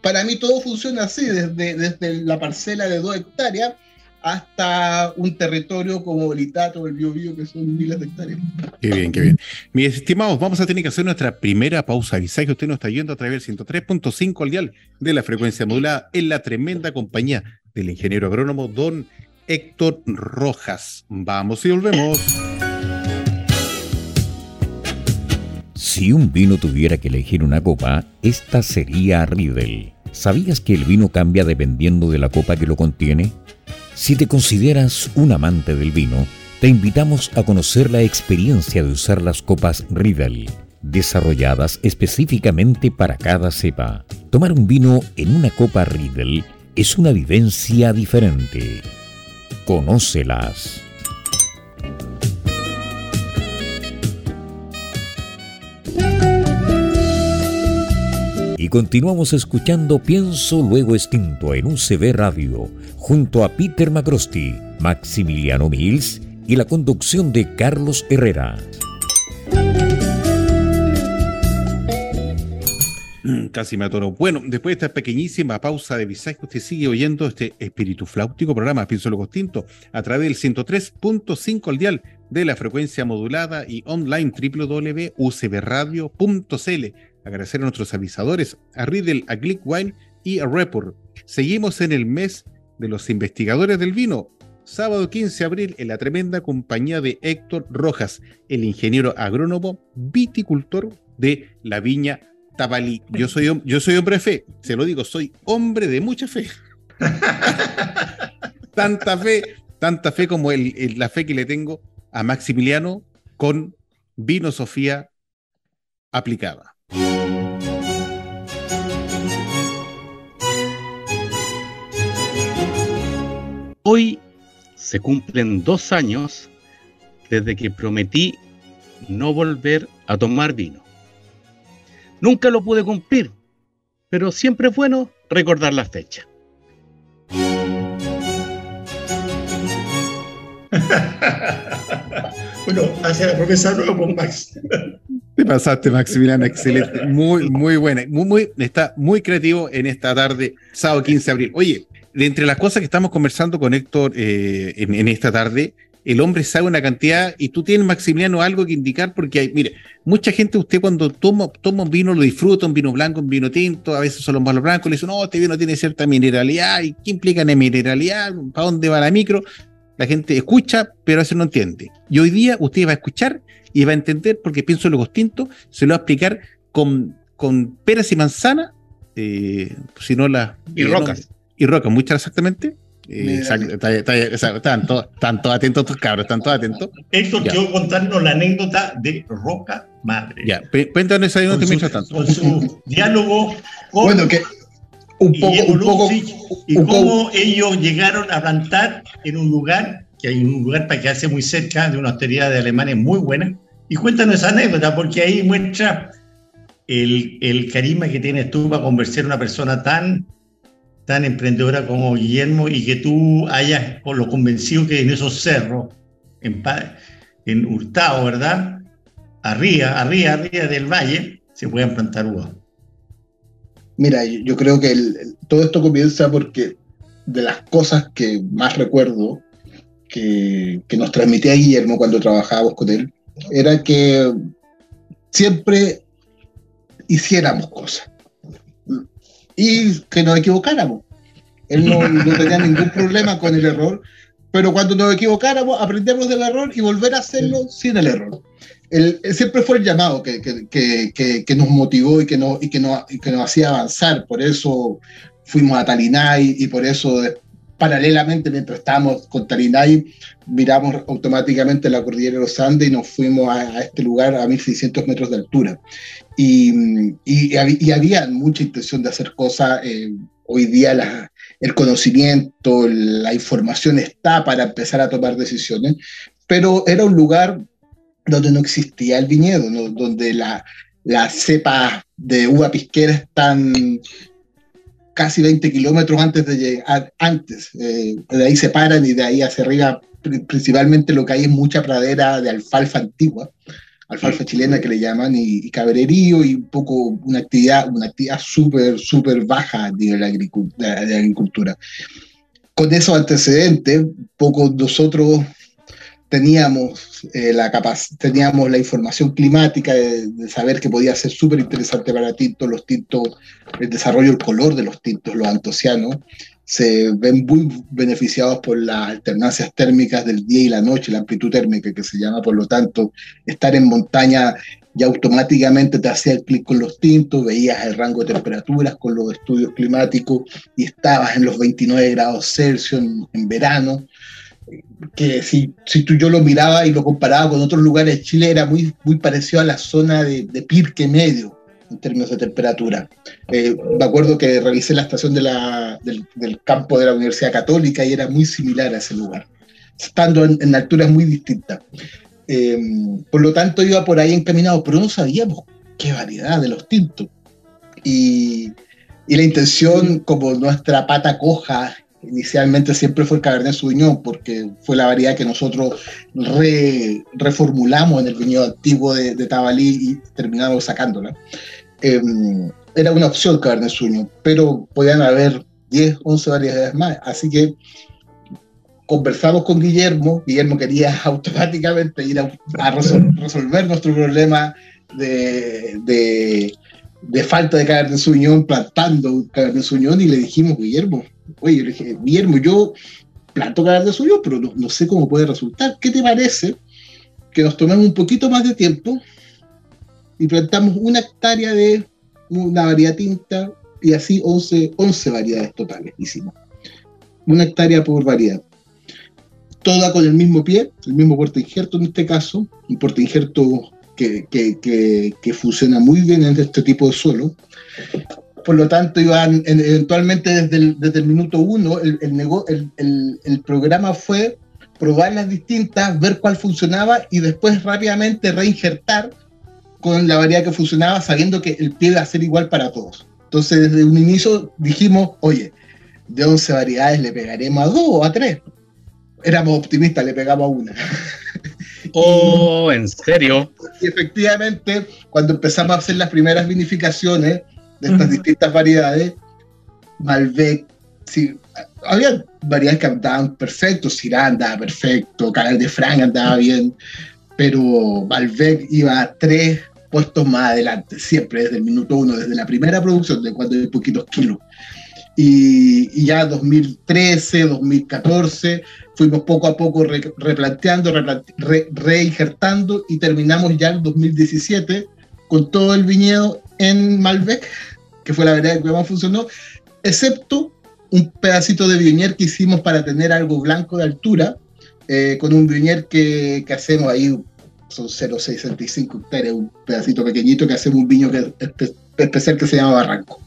para mí todo funciona así, desde, desde la parcela de dos hectáreas hasta un territorio como el Itato o el Biobío, que son miles de hectáreas. Qué bien, qué bien. Mis estimados, vamos a tener que hacer nuestra primera pausa. Avisar que usted nos está yendo a través del 103.5 al dial de la frecuencia modulada en la tremenda compañía del ingeniero agrónomo don Héctor Rojas. Vamos y volvemos. Si un vino tuviera que elegir una copa, esta sería Riedel. ¿Sabías que el vino cambia dependiendo de la copa que lo contiene? Si te consideras un amante del vino, te invitamos a conocer la experiencia de usar las copas Riedel, desarrolladas específicamente para cada cepa. Tomar un vino en una copa Riedel es una vivencia diferente. Conócelas. Y continuamos escuchando Pienso Luego Extinto en UCB Radio, junto a Peter Macrosti, Maximiliano Mills y la conducción de Carlos Herrera. Mm, casi me atoro. Bueno, después de esta pequeñísima pausa de visaje, usted sigue oyendo este espíritu flautico programa Pienso Luego Extinto a través del 103.5 al dial de la frecuencia modulada y online www.ucbradio.cl Agradecer a nuestros avisadores, a Riddle, a Wine y a Report. Seguimos en el mes de los investigadores del vino. Sábado 15 de abril en la tremenda compañía de Héctor Rojas, el ingeniero agrónomo viticultor de la viña Tabalí. Yo soy, yo soy hombre de fe, se lo digo, soy hombre de mucha fe. (laughs) tanta fe, tanta fe como la fe que le tengo a Maximiliano con Vino Sofía aplicada. Hoy se cumplen dos años desde que prometí no volver a tomar vino. Nunca lo pude cumplir, pero siempre es bueno recordar la fecha. (laughs) bueno, hacia la promesa nueva con Max. Te pasaste, Maximiliano, excelente. Muy, muy buena. Muy, muy, está muy creativo en esta tarde, sábado 15 de abril. Oye, de entre las cosas que estamos conversando con Héctor eh, en, esta tarde, el hombre sabe una cantidad y tú tienes, Maximiliano, algo que indicar porque hay, mire, mucha gente, usted cuando toma, toma un vino lo disfruta, un vino blanco, un vino tinto, a veces son los malos blancos, le dicen, no, este vino tiene cierta mineralidad, ¿y qué implica en mineralidad? ¿Para dónde va la micro? La gente escucha, pero a veces no entiende. Y hoy día usted va a escuchar y va a entender, porque pienso en lo tinto, se lo va a explicar con, con peras y manzana, eh, si no la... Y rocas y Roca, muchas exactamente. Eh, están, todos, atentos tus cabros, están todos atentos. Héctor, quiero contarnos la anécdota de Roca Madre. Ya, cuéntanos esa anécdota mientras tanto. Con su diálogo con bueno, que, un poco, un poco, y cómo ellos llegaron a plantar en un lugar, que hay un lugar para quedarse muy cerca de una hostería de Alemania muy buena. Y cuéntanos esa anécdota, porque ahí muestra el, el carisma que tienes tú para convencer a una persona tan, tan emprendedora como Guillermo y que tú hayas lo convencido que en esos cerros, en, en Hurtado, ¿verdad? Arriba, arriba, arriba del valle, se pueden plantar uvas. Mira, yo creo que todo esto comienza porque de las cosas que más recuerdo que, que, nos transmitía Guillermo cuando trabajábamos con él, era que siempre hiciéramos cosas y que nos equivocáramos. Él no, tenía ningún problema con el error, pero cuando nos equivocáramos, aprendemos del error y volver a hacerlo sin el error. Él, siempre fue el llamado que, que, que, que, nos motivó y que, no, y, que nos, y que nos hacía avanzar. Por eso fuimos a Talinay y por eso paralelamente, mientras estábamos con Tarinay, miramos automáticamente la cordillera de los Andes y nos fuimos a, este lugar a 1600 metros de altura. Y, había mucha intención de hacer cosas. Eh, hoy día el conocimiento, la información está para empezar a tomar decisiones, pero era un lugar donde no existía el viñedo, donde la, las cepas de uva pisquera están casi 20 kilómetros antes de llegar, antes, eh, de ahí se paran y de ahí hacia arriba principalmente lo que hay es mucha pradera de alfalfa antigua, alfalfa chilena que le llaman, y, cabrerío y un poco una actividad, una actividad súper, súper baja de la, de la agricultura. Con esos antecedentes, poco nosotros teníamos, eh, la teníamos la información climática de, saber que podía ser súper interesante para tintos, los tintos, el desarrollo, el color de los tintos, los antocianos, se ven muy beneficiados por las alternancias térmicas del día y la noche, la amplitud térmica que se llama, por lo tanto, estar en montaña ya automáticamente te hacía el clic con los tintos, veías el rango de temperaturas con los estudios climáticos y estabas en los 29 grados Celsius en verano que si, si tú yo lo miraba y lo comparaba con otros lugares de Chile, era muy, muy parecido a la zona de, de Pirque Medio en términos de temperatura. Eh, me acuerdo que revisé la estación de la, del, del, campo de la Universidad Católica y era muy similar a ese lugar, estando en, en alturas muy distintas. Eh, por lo tanto, iba por ahí encaminado, pero no sabíamos qué variedad de los tintos. Y, y la intención, como nuestra pata coja inicialmente siempre fue el Cabernet Sauvignon, porque fue la variedad que nosotros reformulamos en el viñedo antiguo de, Tabalí y terminamos sacándola. Em, era una opción Cabernet Sauvignon, pero podían haber 10, 11 variedades más. Así que conversamos con Guillermo. Guillermo quería (laughs) automáticamente ir a, resolver nuestro problema de, de, de, falta de Cabernet Sauvignon plantando Cabernet Sauvignon y le dijimos, Guillermo, Oye, yo le dije, Guillermo, yo planto de suyo, pero no, sé cómo puede resultar. ¿Qué te parece que nos tomemos un poquito más de tiempo y plantamos una hectárea de una variedad tinta y así 11, 11 variedades totales hicimos? Una hectárea por variedad. Toda con el mismo pie, el mismo porte injerto en este caso, un porte injerto que, que, que funciona muy bien en este tipo de suelo por lo tanto, iban eventualmente desde el, desde el minuto uno, el, el, el, programa fue probar las distintas, ver cuál funcionaba y después rápidamente reinjertar con la variedad que funcionaba, sabiendo que el pie iba a ser igual para todos. Entonces, desde un inicio dijimos, oye, de 11 variedades le pegaremos a dos o a tres. Éramos optimistas, le pegamos a una. (laughs) Oh, ¿en serio? Y efectivamente, cuando empezamos a hacer las primeras vinificaciones, de estas distintas variedades, Malbec, sí, había variedades que andaban perfecto, Syrah andaba perfecto, Canal de Franc andaba bien, pero Malbec iba tres puestos más adelante, siempre desde el minuto uno, desde la primera producción, de cuando hay poquitos kilos. Y, y, ya 2013, 2014, fuimos poco a poco replanteando, reinjertando y terminamos ya en 2017 con todo el viñedo en Malbec, que fue la verdad que más funcionó, excepto un pedacito de viñer que hicimos para tener algo blanco de altura, eh, con un viñer que, que, hacemos ahí, son 0,65 hectáreas, un pedacito pequeñito que hacemos un viño que, especial que se llama Barranco.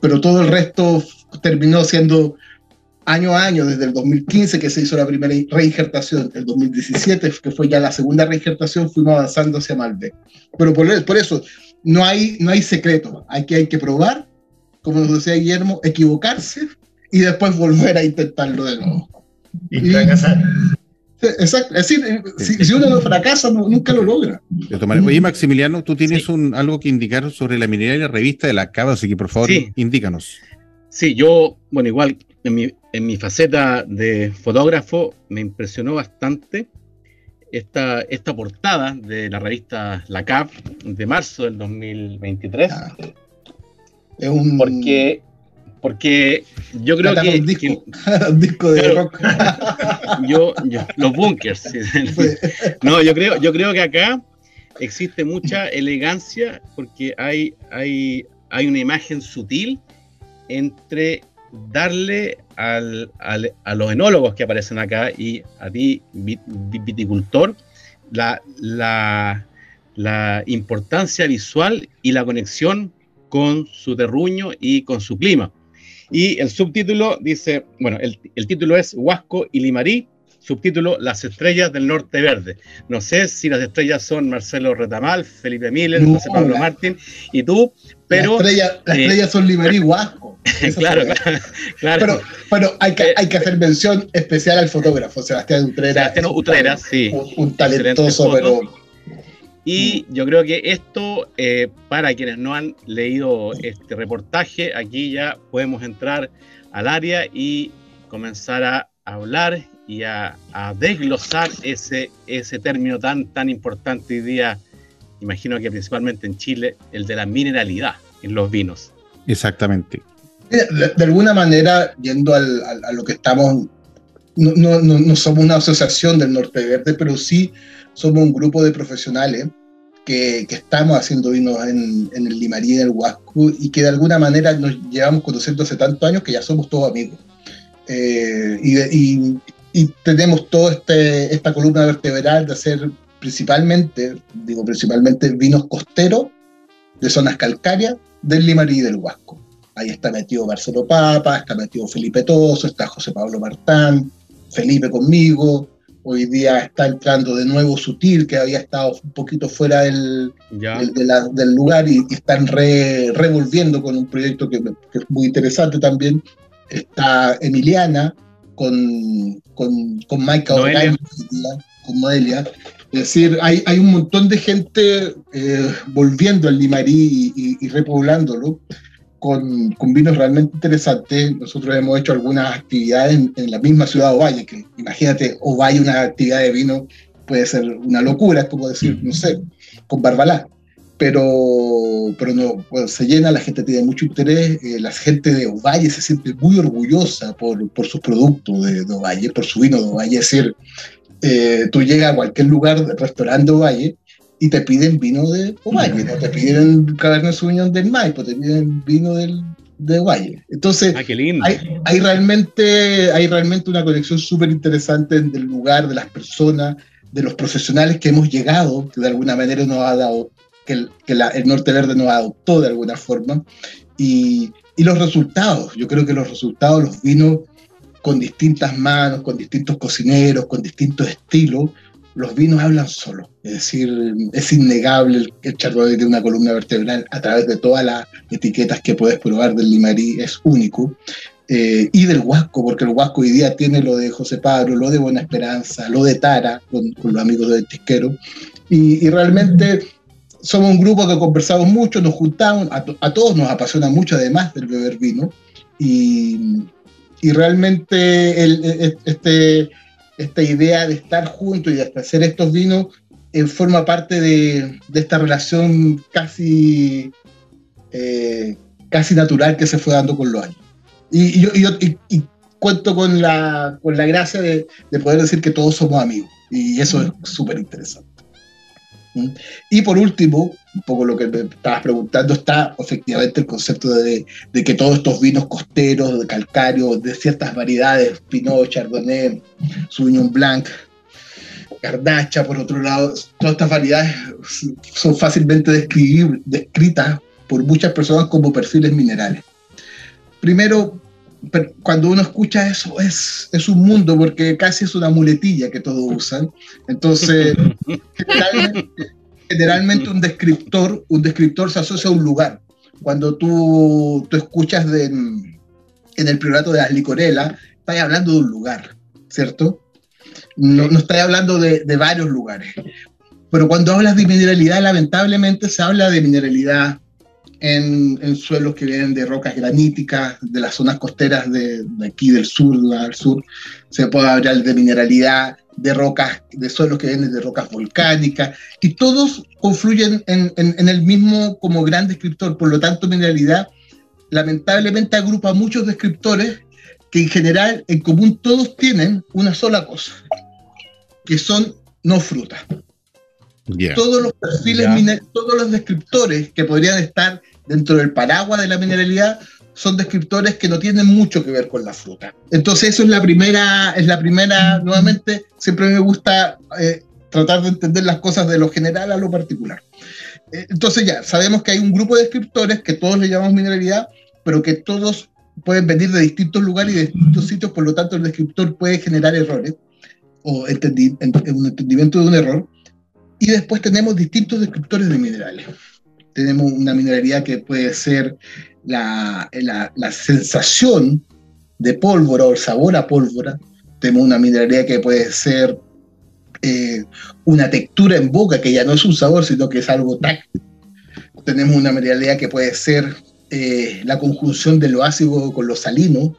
pero todo el resto terminó siendo año a año, desde el 2015 que se hizo la primera reinjertación, el 2017 que fue ya la segunda reinjertación, fuimos avanzando hacia Malbec. Pero por eso, no hay, no hay secreto, hay que, hay que probar, como nos decía Guillermo, equivocarse y después volver a intentarlo de nuevo. Y fracasar. Exacto, es decir, si, uno no fracasa, nunca lo logra. Oye, Maximiliano, tú tienes un, algo que indicar sobre la minería y la revista de la Cava, así que por favor, indícanos. Sí, yo, bueno, igual en mi, en mi faceta de fotógrafo me impresionó bastante esta, esta portada de la revista La Cap de marzo del 2023. Ah. es un... Porque porque yo creo que, un disco, (laughs) disco de rock. (laughs) Yo, los bunkers. (laughs) No, yo creo, yo creo que acá existe mucha elegancia porque hay, hay, hay una imagen sutil entre darle a los enólogos que aparecen acá y a ti, viticultor, la, la, la importancia visual y la conexión con su terruño y con su clima. Y el subtítulo dice, bueno, el, el título es Huasco y Limarí, subtítulo Las estrellas del norte verde. No sé si las estrellas son Marcelo Retamal, Felipe Miller, José Pablo Martín y tú, pero... Las estrellas, eh, son Huasco. (laughs) claro, claro, Pero, pero hay, que, hay que hacer mención especial al fotógrafo, Sebastián Utreras. Sebastián Utreras, sí. Un, un talentoso, pero y yo creo que esto, eh, para quienes no han leído este reportaje, aquí ya podemos entrar al área y comenzar a hablar y a, desglosar ese, ese término tan, tan importante hoy día, imagino que principalmente en Chile, el de la mineralidad en los vinos. Exactamente. De, alguna manera, yendo al, a lo que estamos, no, no, no somos una asociación del Norte Verde, pero sí somos un grupo de profesionales que, que estamos haciendo vinos en, en, el Limarí, en el Huasco, y que de alguna manera nos llevamos conociendo hace tantos años que ya somos todos amigos. Eh, y, y, tenemos toda este, esta columna vertebral de hacer principalmente, digo principalmente, vinos costeros de zonas calcáreas del Limarí y del Huasco. Ahí está metido Marcelo Papa, está metido Felipe Toso, está José Pablo Martán, Felipe conmigo, Hoy día está entrando de nuevo Sutil, que había estado un poquito fuera del, del, lugar y, están revolviendo con un proyecto que, es muy interesante también. Está Emiliana con, con, con Maika con Noelia. Es decir, hay, hay un montón de gente eh, volviendo al Limarí y, y repoblándolo con, con, vinos realmente interesantes. Nosotros hemos hecho algunas actividades en, la misma ciudad de Ovalle, que imagínate, Ovalle, una actividad de vino puede ser una locura, es como decir, no sé, con Barbalá. Pero, pero no, se llena, la gente tiene mucho interés, eh, la gente de Ovalle se siente muy orgullosa por, por sus productos de, de, Ovalle, por su vino de Ovalle. Es decir, eh, tú llegas a cualquier lugar, restaurante de Ovalle, y te piden vino de Ovalle, no te piden Cabernet Sauvignon del Maipo, te piden vino del, de Ovalle. Entonces, ah, Hay, hay, realmente, hay realmente una conexión súper interesante del lugar, de las personas, de los profesionales que hemos llegado, que de alguna manera nos ha dado, que el, Norte Verde nos adoptó de alguna forma, y, los resultados. Yo creo que los resultados, los vinos con distintas manos, con distintos cocineros, con distintos estilos, los vinos hablan solo, es decir, es innegable el, el chardonnay de una columna vertebral a través de todas las etiquetas que puedes probar del Limarí, es único. Eh, y del Huasco, porque el Huasco hoy día tiene lo de José Pablo, lo de Buena Esperanza, lo de Tara, con, los amigos de Tisquero, y, realmente somos un grupo que conversamos mucho, nos juntamos, a, a, todos nos apasiona mucho además del beber vino, y, y realmente el, este esta idea de estar juntos y de hacer estos vinos eh, forma parte de, de, esta relación casi, eh, casi natural que se fue dando con los años. Y, y, y, y cuento con la, con la gracia de, de, poder decir que todos somos amigos, y eso es súper interesante. Y por último, un poco lo que me estabas preguntando, está efectivamente el concepto de, de que todos estos vinos costeros, de calcario, de ciertas variedades, Pinot, Chardonnay, Sauvignon Blanc, Garnacha, por otro lado, todas estas variedades son fácilmente descritas por muchas personas como perfiles minerales. primero, cuando uno escucha eso, es, es un mundo, porque casi es una muletilla que todos usan. Entonces, (laughs) generalmente, un descriptor, un descriptor se asocia a un lugar. Cuando tú, tú escuchas de, en el priorato de las licorelas, estás hablando de un lugar, ¿cierto? No, no estás hablando de, de varios lugares. Pero cuando hablas de mineralidad, lamentablemente se habla de mineralidad en, suelos que vienen de rocas graníticas, de las zonas costeras de, aquí del sur, del sur. Se puede hablar de mineralidad, de rocas, de suelos que vienen de rocas volcánicas, y todos confluyen en, en, el mismo como gran descriptor. Por lo tanto, mineralidad lamentablemente agrupa muchos descriptores que en general, en común, todos tienen una sola cosa, que son no frutas. Todos los perfiles, todos los descriptores que podrían estar dentro del paraguas de la mineralidad son descriptores que no tienen mucho que ver con la fruta. Entonces eso es la primera, es la primera, nuevamente, siempre me gusta eh, tratar de entender las cosas de lo general a lo particular. Eh, entonces ya, sabemos que hay un grupo de descriptores que todos le llamamos mineralidad, pero que todos pueden venir de distintos lugares y de distintos sitios, por lo tanto el descriptor puede generar errores o un entendimiento de un error. Y después tenemos distintos descriptores de minerales tenemos una mineralidad que puede ser la, la, sensación de pólvora o el sabor a pólvora. Tenemos una mineralidad que puede ser eh, una textura en boca, que ya no es un sabor, sino que es algo táctil. Tenemos una mineralidad que puede ser eh, la conjunción de lo ácido con lo salino,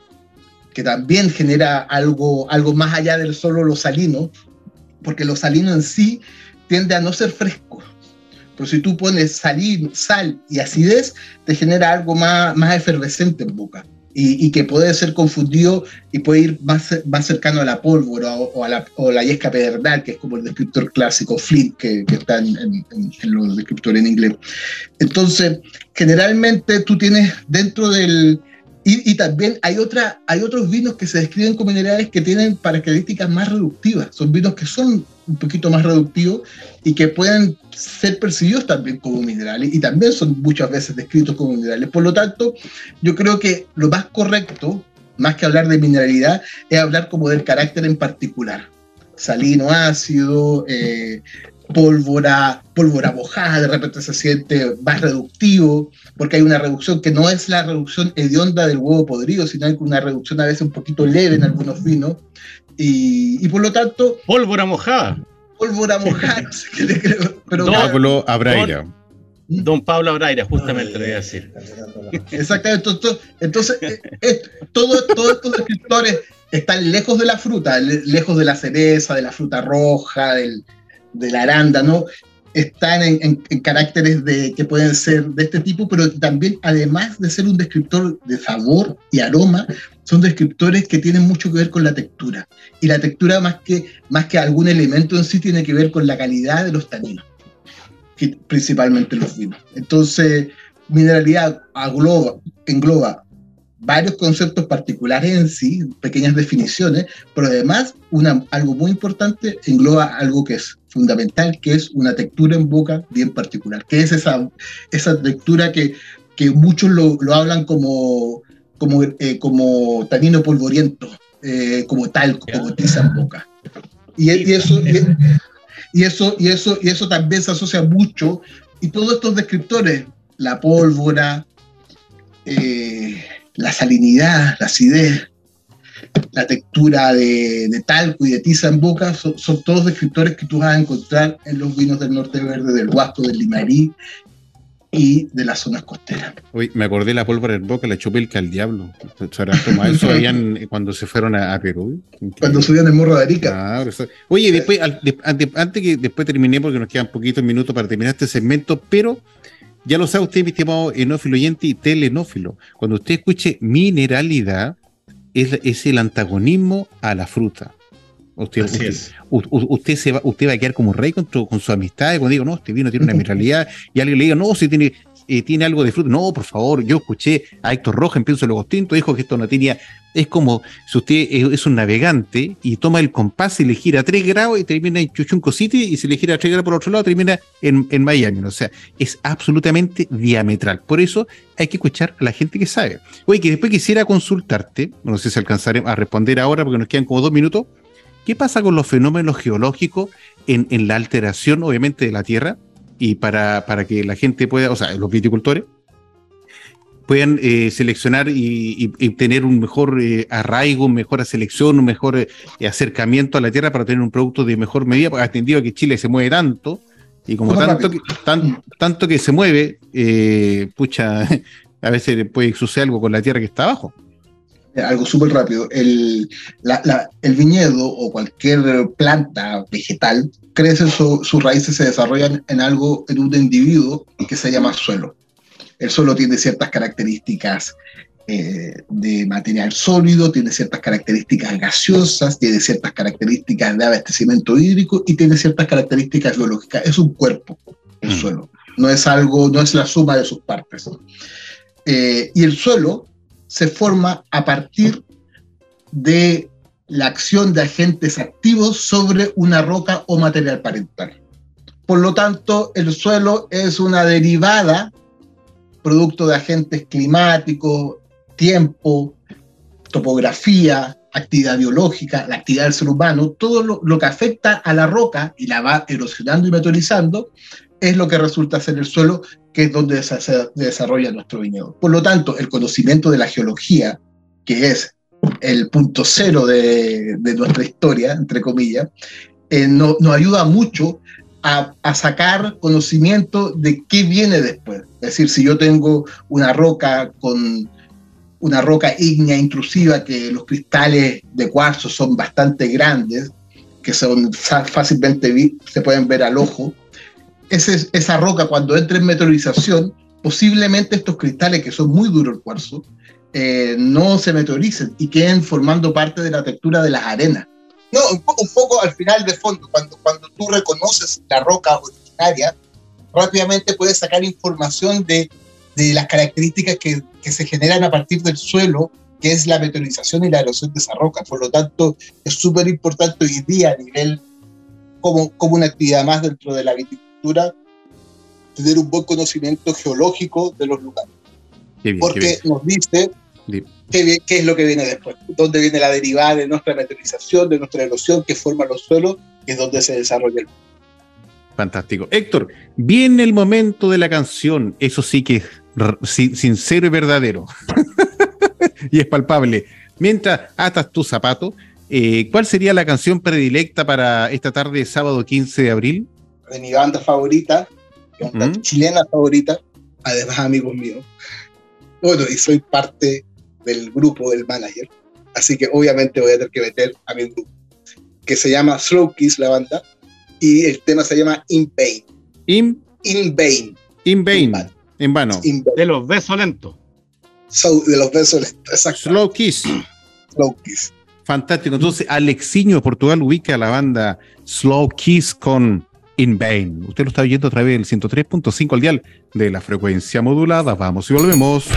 que también genera algo, algo más allá del solo lo salino, porque lo salino en sí tiende a no ser fresco, pero si tú pones salín, sal y acidez, te genera algo más, más efervescente en boca. Y, que puede ser confundido y puede ir más, más cercano a la pólvora o, a la, o la yesca pedernal, que es como el descriptor clásico, Flint, que, que está en, en, los descriptores en inglés. Entonces, generalmente tú tienes dentro del, y, también hay, otra, hay otros vinos que se describen como minerales que tienen características más reductivas. Son vinos que son un poquito más reductivos y que pueden ser percibidos también como minerales y también son muchas veces descritos como minerales. Por lo tanto, yo creo que lo más correcto, más que hablar de mineralidad, es hablar como del carácter en particular. Salino ácido, eh, pólvora, pólvora mojada, de repente se siente más reductivo, porque hay una reducción que no es la reducción hedionda del huevo podrido, sino hay una reducción a veces un poquito leve en algunos vinos, y, por lo tanto... Pólvora mojada. Pólvora mojada, pero... Don Pablo Abraira. Don, Pablo Abraira, justamente le voy a decir. Exactamente, entonces, entonces eh, todos estos escritores están lejos de la fruta, lejos de la cereza, de la fruta roja, del, de la Están en, caracteres de, que pueden ser de este tipo, pero también, además de ser un descriptor de sabor y aroma, son descriptores que tienen mucho que ver con la textura. Y la textura, más que, más que algún elemento en sí, tiene que ver con la calidad de los taninos, que, principalmente los vinos. Entonces, mineralidad engloba, engloba varios conceptos particulares en sí, pequeñas definiciones, pero además algo muy importante engloba algo que es fundamental, que es una textura en boca bien particular, que es esa, esa textura que, que muchos lo, lo hablan como, como, eh, como tanino polvoriento, eh, como talco, como tiza en boca. Y, y eso, y, eso, y, eso, y eso también se asocia mucho, y todos estos descriptores, la pólvora, eh, la salinidad, la acidez, la textura de, talco y de tiza en boca, son, todos descriptores que tú vas a encontrar en los vinos del norte verde, del Huasco, del Limarí y de las zonas costeras. Uy, me acordé de la pólvora en boca, la chupelca al diablo. eso (laughs) cuando se fueron a, Perú. Cuando subían el morro de Arica. Oye, después, antes, que después terminé, porque nos quedan poquitos minutos para terminar este segmento, pero ya lo sabe usted, mi estimado enófilo oyente y telenófilo. Cuando usted escuche mineralidad, es, el antagonismo a la fruta. Usted, usted, se va, usted va a quedar como rey con, con su amistad. Y cuando digo, no, este vino tiene una mineralidad, y alguien le diga, no, si tiene tiene algo de fruto. No, por favor, yo escuché a Héctor Roja en Pienso Luego Tinto, dijo que esto no tenía, es como si usted es un navegante y toma el compás y le gira 3 grados y termina en Chuchunco City y si le gira 3 grados por otro lado termina en, en Miami. O sea, es absolutamente diametral. Por eso hay que escuchar a la gente que sabe. Oye, que después quisiera consultarte, no sé si alcanzaré a responder ahora porque nos quedan como dos minutos. ¿Qué pasa con los fenómenos geológicos en, en la alteración, obviamente, de la Tierra? Y para, para que la gente pueda, o sea, los viticultores, puedan eh, seleccionar y, y, tener un mejor eh, arraigo, mejor selección, un mejor eh, acercamiento a la tierra para tener un producto de mejor medida, porque atendido a que Chile se mueve tanto, y como tanto que, tan, tanto que se mueve, pucha, (laughs) a veces puede suceder algo con la tierra que está abajo. Algo súper rápido. El, la, la, el, viñedo o cualquier planta vegetal crece, su, sus raíces se desarrollan en algo, en un individuo que se llama suelo. El suelo tiene ciertas características eh, de material sólido, tiene ciertas características gaseosas, tiene ciertas características de abastecimiento hídrico y tiene ciertas características biológicas. Es un cuerpo, el mm. suelo. No es algo, no es la suma de sus partes. Eh, y el suelo se forma a partir de la acción de agentes activos sobre una roca o material parental. Por lo tanto, el suelo es una derivada producto de agentes climáticos, tiempo, topografía, actividad biológica, la actividad del ser humano, todo lo, que afecta a la roca y la va erosionando y meteorizando, es lo que resulta ser el suelo, que es donde se, desarrolla nuestro viñedo. Por lo tanto, el conocimiento de la geología, que es el punto cero de, de nuestra historia, entre comillas, eh, no, nos ayuda mucho a, a, sacar conocimiento de qué viene después. Es decir, si yo tengo una roca con una roca ígnea intrusiva, que los cristales de cuarzo son bastante grandes, que son fácilmente se pueden ver al ojo, ese, esa roca cuando entre en meteorización, posiblemente estos cristales que son muy duros el cuarzo, eh, no se meteoricen y queden formando parte de la textura de las arenas. No, un poco, un poco al final de fondo, cuando, cuando tú reconoces la roca originaria, rápidamente puedes sacar información de, de las características que, que, se generan a partir del suelo, que es la meteorización y la erosión de esa roca. Por lo tanto, es súper importante hoy día a nivel como, como una actividad más dentro de la viticultura, tener un buen conocimiento geológico de los lugares. Bien, porque nos dice qué, qué, es lo que viene después, dónde viene la derivada de nuestra meteorización, de nuestra erosión que forma los suelos, que es donde se desarrolla el mundo. Fantástico. Héctor, viene el momento de la canción, eso sí que es sincero y verdadero. (laughs) y es palpable. Mientras atas tu zapato, eh, ¿cuál sería la canción predilecta para esta tarde, sábado 15 de abril? De mi banda favorita, mi banda ¿Mm? chilena favorita, además amigos míos. Bueno, y soy parte del grupo del manager, así que obviamente voy a tener que meter a mi grupo, que se llama Slow Kiss la banda, y el tema se llama In Vain. In, in Vain. In Vain. En vano. In vain. De los besos lentos. So, de los besos lentos, exacto. Slow Kiss. (clears throat) Slow Kiss. Fantástico. Entonces, Alexiño de Portugal ubica a la banda Slow Kiss con In Vain. Usted lo está oyendo a través del 103.5 al dial de la frecuencia modulada. Vamos y volvemos.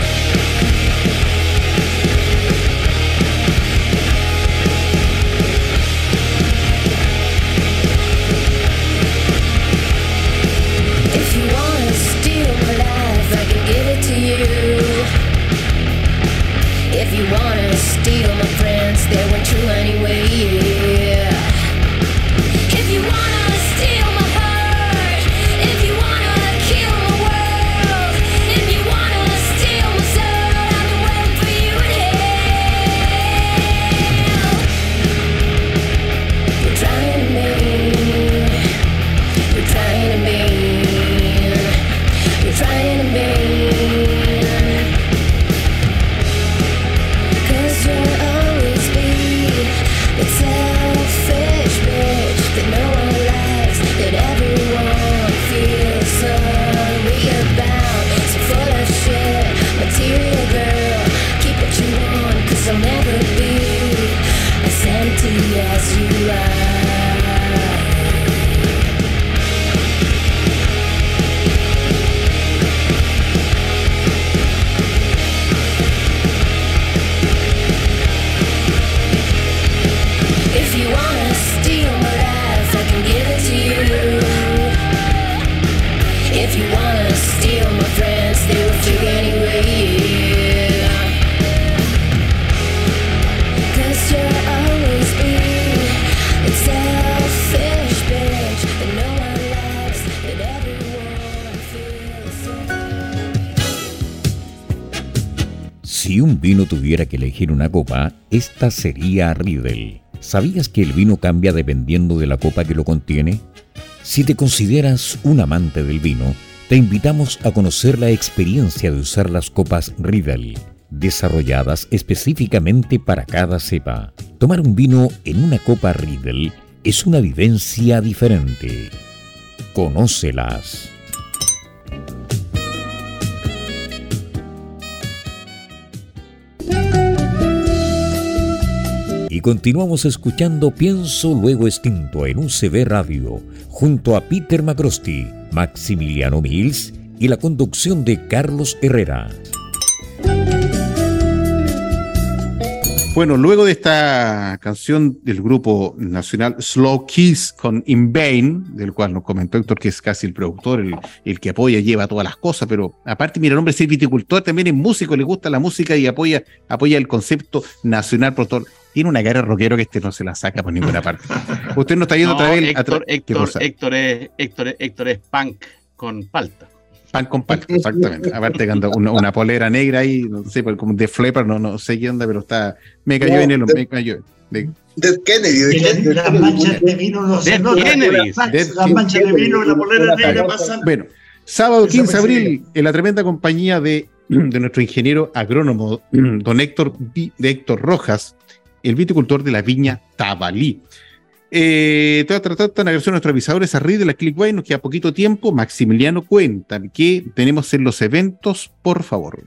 Elegir una copa, esta sería Riedel. ¿Sabías que el vino cambia dependiendo de la copa que lo contiene? Si te consideras un amante del vino, te invitamos a conocer la experiencia de usar las copas Riedel, desarrolladas específicamente para cada cepa. Tomar un vino en una copa Riedel es una vivencia diferente. Conócelas. Continuamos escuchando Pienso Luego Extinto en UCB Radio, junto a Peter Macrosti, Maximiliano Mills y la conducción de Carlos Herrera. Bueno, luego de esta canción del grupo nacional Slow Kiss con In Vain, del cual nos comentó Héctor, que es casi el productor, el, que apoya, lleva todas las cosas, pero aparte, mira, el hombre es viticultor, también es músico, le gusta la música y apoya, apoya el concepto nacional productor tiene una cara rockero que este no se la saca por ninguna (laughs) parte. Usted no está viendo otra vez. Héctor, Héctor, Héctor, es, Héctor, Héctor es punk con palta. Punk con palta, exactamente. Aparte que una, una, polera negra ahí, no sé, como de Flipper, no, no sé qué onda, pero está. Me cayó en el. Me cayó. De, Dead Kennedy. De las manchas de vino no se Kennedy. Las manchas de vino la polera negra pasan. Bueno, sábado 15 de abril, en la tremenda compañía de, (clears throat) de nuestro ingeniero agrónomo, (clears throat) don Héctor, de Héctor Rojas, el viticultor de la viña Tabalí. Eh, te voy a nuestros avisadores a de la Clickway, nos queda poquito tiempo. Maximiliano, cuenta qué tenemos en los eventos, por favor.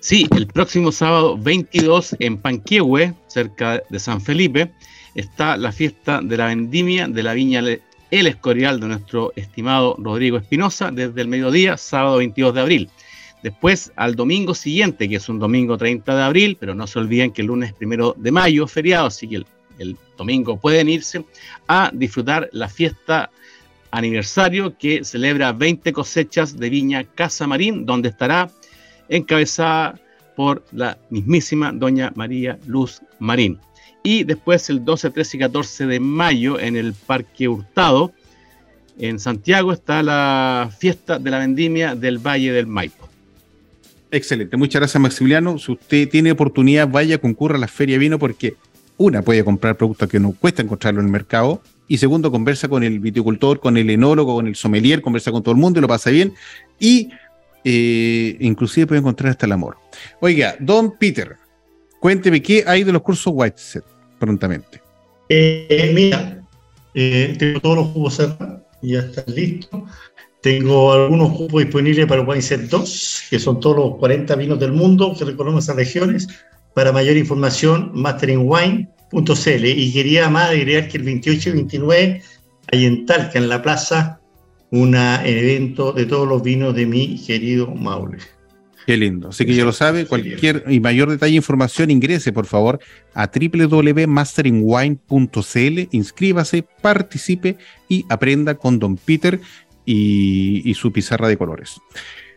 Sí, el próximo sábado 22 en Panquehue, cerca de San Felipe, está la fiesta de la vendimia de la viña El Escorial de nuestro estimado Rodrigo Espinosa desde el mediodía, sábado 22 de abril. Después, al domingo siguiente, que es un domingo 30 de abril, pero no se olviden que el lunes primero de mayo es feriado, así que el, domingo pueden irse a disfrutar la fiesta aniversario que celebra 20 cosechas de viña Casa Marín, donde estará encabezada por la mismísima doña María Luz Marín. Y después el 12, 13 y 14 de mayo en el Parque Hurtado, en Santiago, está la fiesta de la vendimia del Valle del Maipo. Excelente, muchas gracias Maximiliano. Si usted tiene oportunidad, vaya, concurra a la Feria Vino porque una puede comprar productos que no cuesta encontrarlo en el mercado y segundo, conversa con el viticultor, con el enólogo, con el sommelier, conversa con todo el mundo y lo pasa bien y eh, inclusive puede encontrar hasta el amor. Oiga, don Peter, cuénteme qué hay de los cursos Whiteset prontamente. Eh, mira, eh, tengo todos los jugos cerrados, ya están listos. Tengo algunos cupos disponibles para Wineset 2, que son todos los 40 vinos del mundo que reconocen esas regiones. Para mayor información, masteringwine.cl. Y quería más agregar que el 28 y 29 hay en Talca, en la plaza, un evento de todos los vinos de mi querido Maule. Qué lindo. Así que ya lo sabe, cualquier y mayor detalle e información ingrese por favor a www.masteringwine.cl, inscríbase, participe y aprenda con Don Peter y, su pizarra de colores.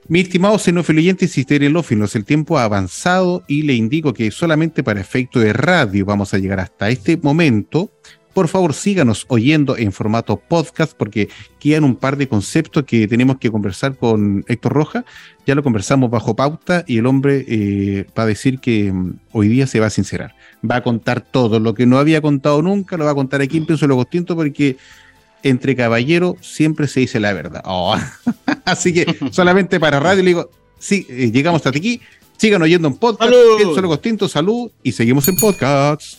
Mi estimado xenófilo y cisterenófilos, el tiempo ha avanzado y le indico que solamente para efecto de radio vamos a llegar hasta este momento. Por favor, síganos oyendo en formato podcast porque quedan un par de conceptos que tenemos que conversar con Héctor Roja. Ya lo conversamos bajo pauta y el hombre eh, va a decir que mm, hoy día se va a sincerar. Va a contar todo lo que no había contado nunca, lo va a contar aquí en Pienso Lo Costinto porque entre caballeros siempre se dice la verdad. Oh. (laughs) Así que solamente para radio le digo, sí, eh, llegamos hasta aquí. Sigan oyendo un podcast. Solo Costinto, salud y seguimos en podcast.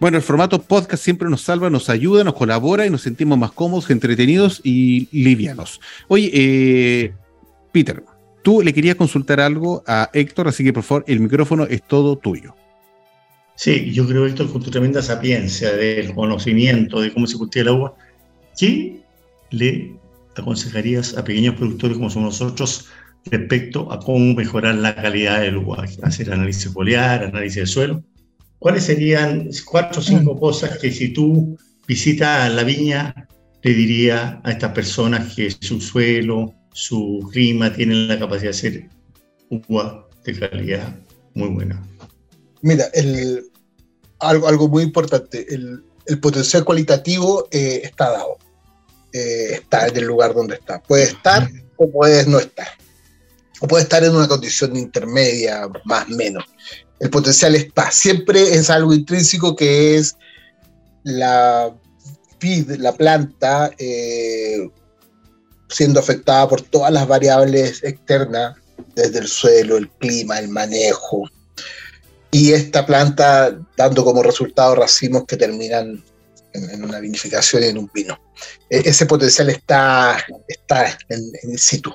Bueno, el formato podcast siempre nos salva, nos ayuda, nos colabora y nos sentimos más cómodos, entretenidos y livianos. Oye, eh, Peter, tú le querías consultar algo a Héctor, así que por favor, el micrófono es todo tuyo. Sí, yo creo, esto con tu tremenda sapiencia del conocimiento de cómo se cultiva el agua, ¿qué le aconsejarías a pequeños productores como somos nosotros respecto a cómo mejorar la calidad del agua? Hacer análisis foliar, análisis de suelo. ¿Cuáles serían cuatro o cinco mm. cosas que si tú visitas la viña le diría a estas personas que su suelo su clima, tienen la capacidad de hacer uva de calidad muy buena. Mira, el, algo, algo muy importante, el, el potencial cualitativo eh, está dado. Eh, está en el lugar donde está. Puede estar o puede no estar. O puede estar en una condición intermedia, más o menos. El potencial está. Siempre es algo intrínseco que es la vid, la planta, eh, siendo afectada por todas las variables externas, desde el suelo, el clima, el manejo. Y esta planta dando como resultado racimos que terminan en, una vinificación y en un vino. E, ese potencial está, está en, en situ.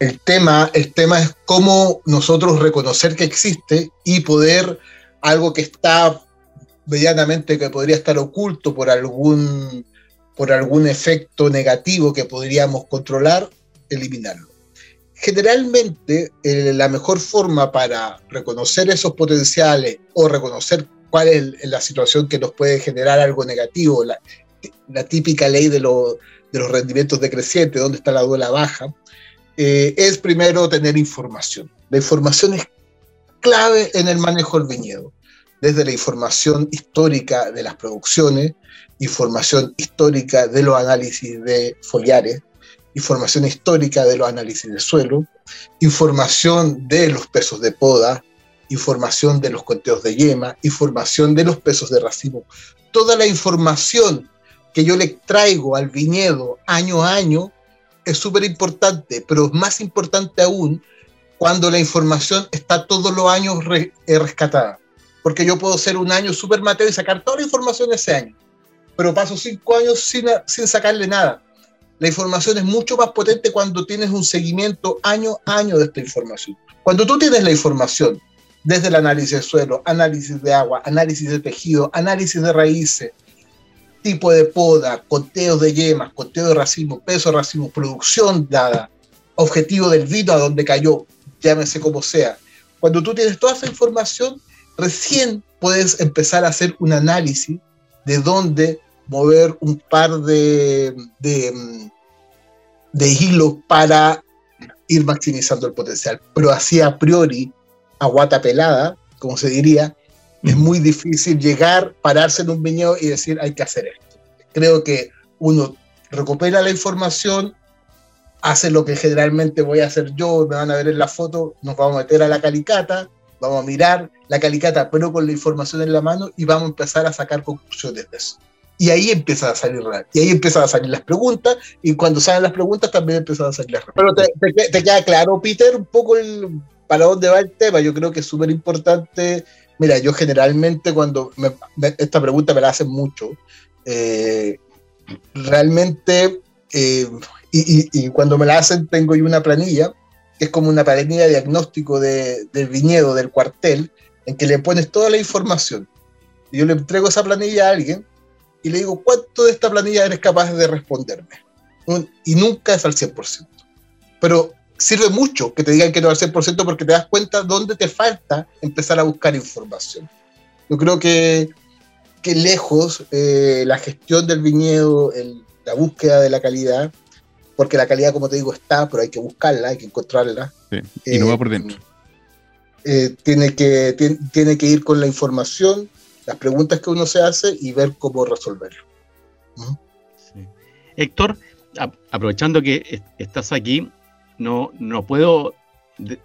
El tema, el tema es cómo nosotros reconocer que existe y poder algo que está medianamente que podría estar oculto por algún, por algún efecto negativo que podríamos controlar, eliminarlo. Generalmente, eh, la mejor forma para reconocer esos potenciales o reconocer cuál es la situación que nos puede generar algo negativo, la, típica ley de, de, los rendimientos decrecientes, donde está la duela baja, eh, es primero tener información. La información es clave en el manejo del viñedo, desde la información histórica de las producciones, información histórica de los análisis de foliares, información histórica de los análisis de suelo, información de los pesos de poda, información de los conteos de yema, información de los pesos de racimo. Toda la información que yo le traigo al viñedo año a año es súper importante, pero es más importante aún cuando la información está todos los años eh, rescatada. Porque yo puedo ser un año súper mateo y sacar toda la información de ese año, pero paso cinco años sin, sin sacarle nada. La información es mucho más potente cuando tienes un seguimiento año a año de esta información. Cuando tú tienes la información desde el análisis de suelo, análisis de agua, análisis de tejido, análisis de raíces, tipo de poda, conteo de yemas, conteo de racimo, peso de racimo, producción dada, objetivo del vino a donde cayó, llámese como sea. Cuando tú tienes toda esa información, recién puedes empezar a hacer un análisis de dónde mover un par de, de, de hilos para ir maximizando el potencial. Pero así a priori, a guata pelada, como se diría, es muy difícil llegar, pararse en un viñedo y decir hay que hacer esto. Creo que uno recupera la información, hace lo que generalmente voy a hacer yo, me van a ver en la foto, nos vamos a meter a la calicata, vamos a mirar la calicata, pero con la información en la mano y vamos a empezar a sacar conclusiones de eso. Y ahí empiezan a salir y ahí empiezan a salir las preguntas, y cuando salen las preguntas también empiezan a salir las respuestas. Pero te, te queda claro, Peter, un poco el, para dónde va el tema. Yo creo que es súper importante. Mira, yo generalmente cuando esta pregunta me la hacen mucho, eh, realmente, eh, y, cuando me la hacen tengo yo una planilla, que es como una planilla de diagnóstico de, del viñedo, del cuartel, en que le pones toda la información. Y yo le entrego esa planilla a alguien y le digo, ¿cuánto de esta planilla eres capaz de responderme? Y nunca es al 100%. Pero sirve mucho que te digan que no al 100% porque te das cuenta dónde te falta empezar a buscar información. Yo creo que, que lejos eh, la gestión del viñedo, la búsqueda de la calidad, porque la calidad, como te digo, está, pero hay que buscarla, hay que encontrarla. y no va por dentro. Eh, eh, tiene, que, tiene, que ir con la información, las preguntas que uno se hace y ver cómo resolverlo. Héctor, aprovechando que estás aquí, no, no puedo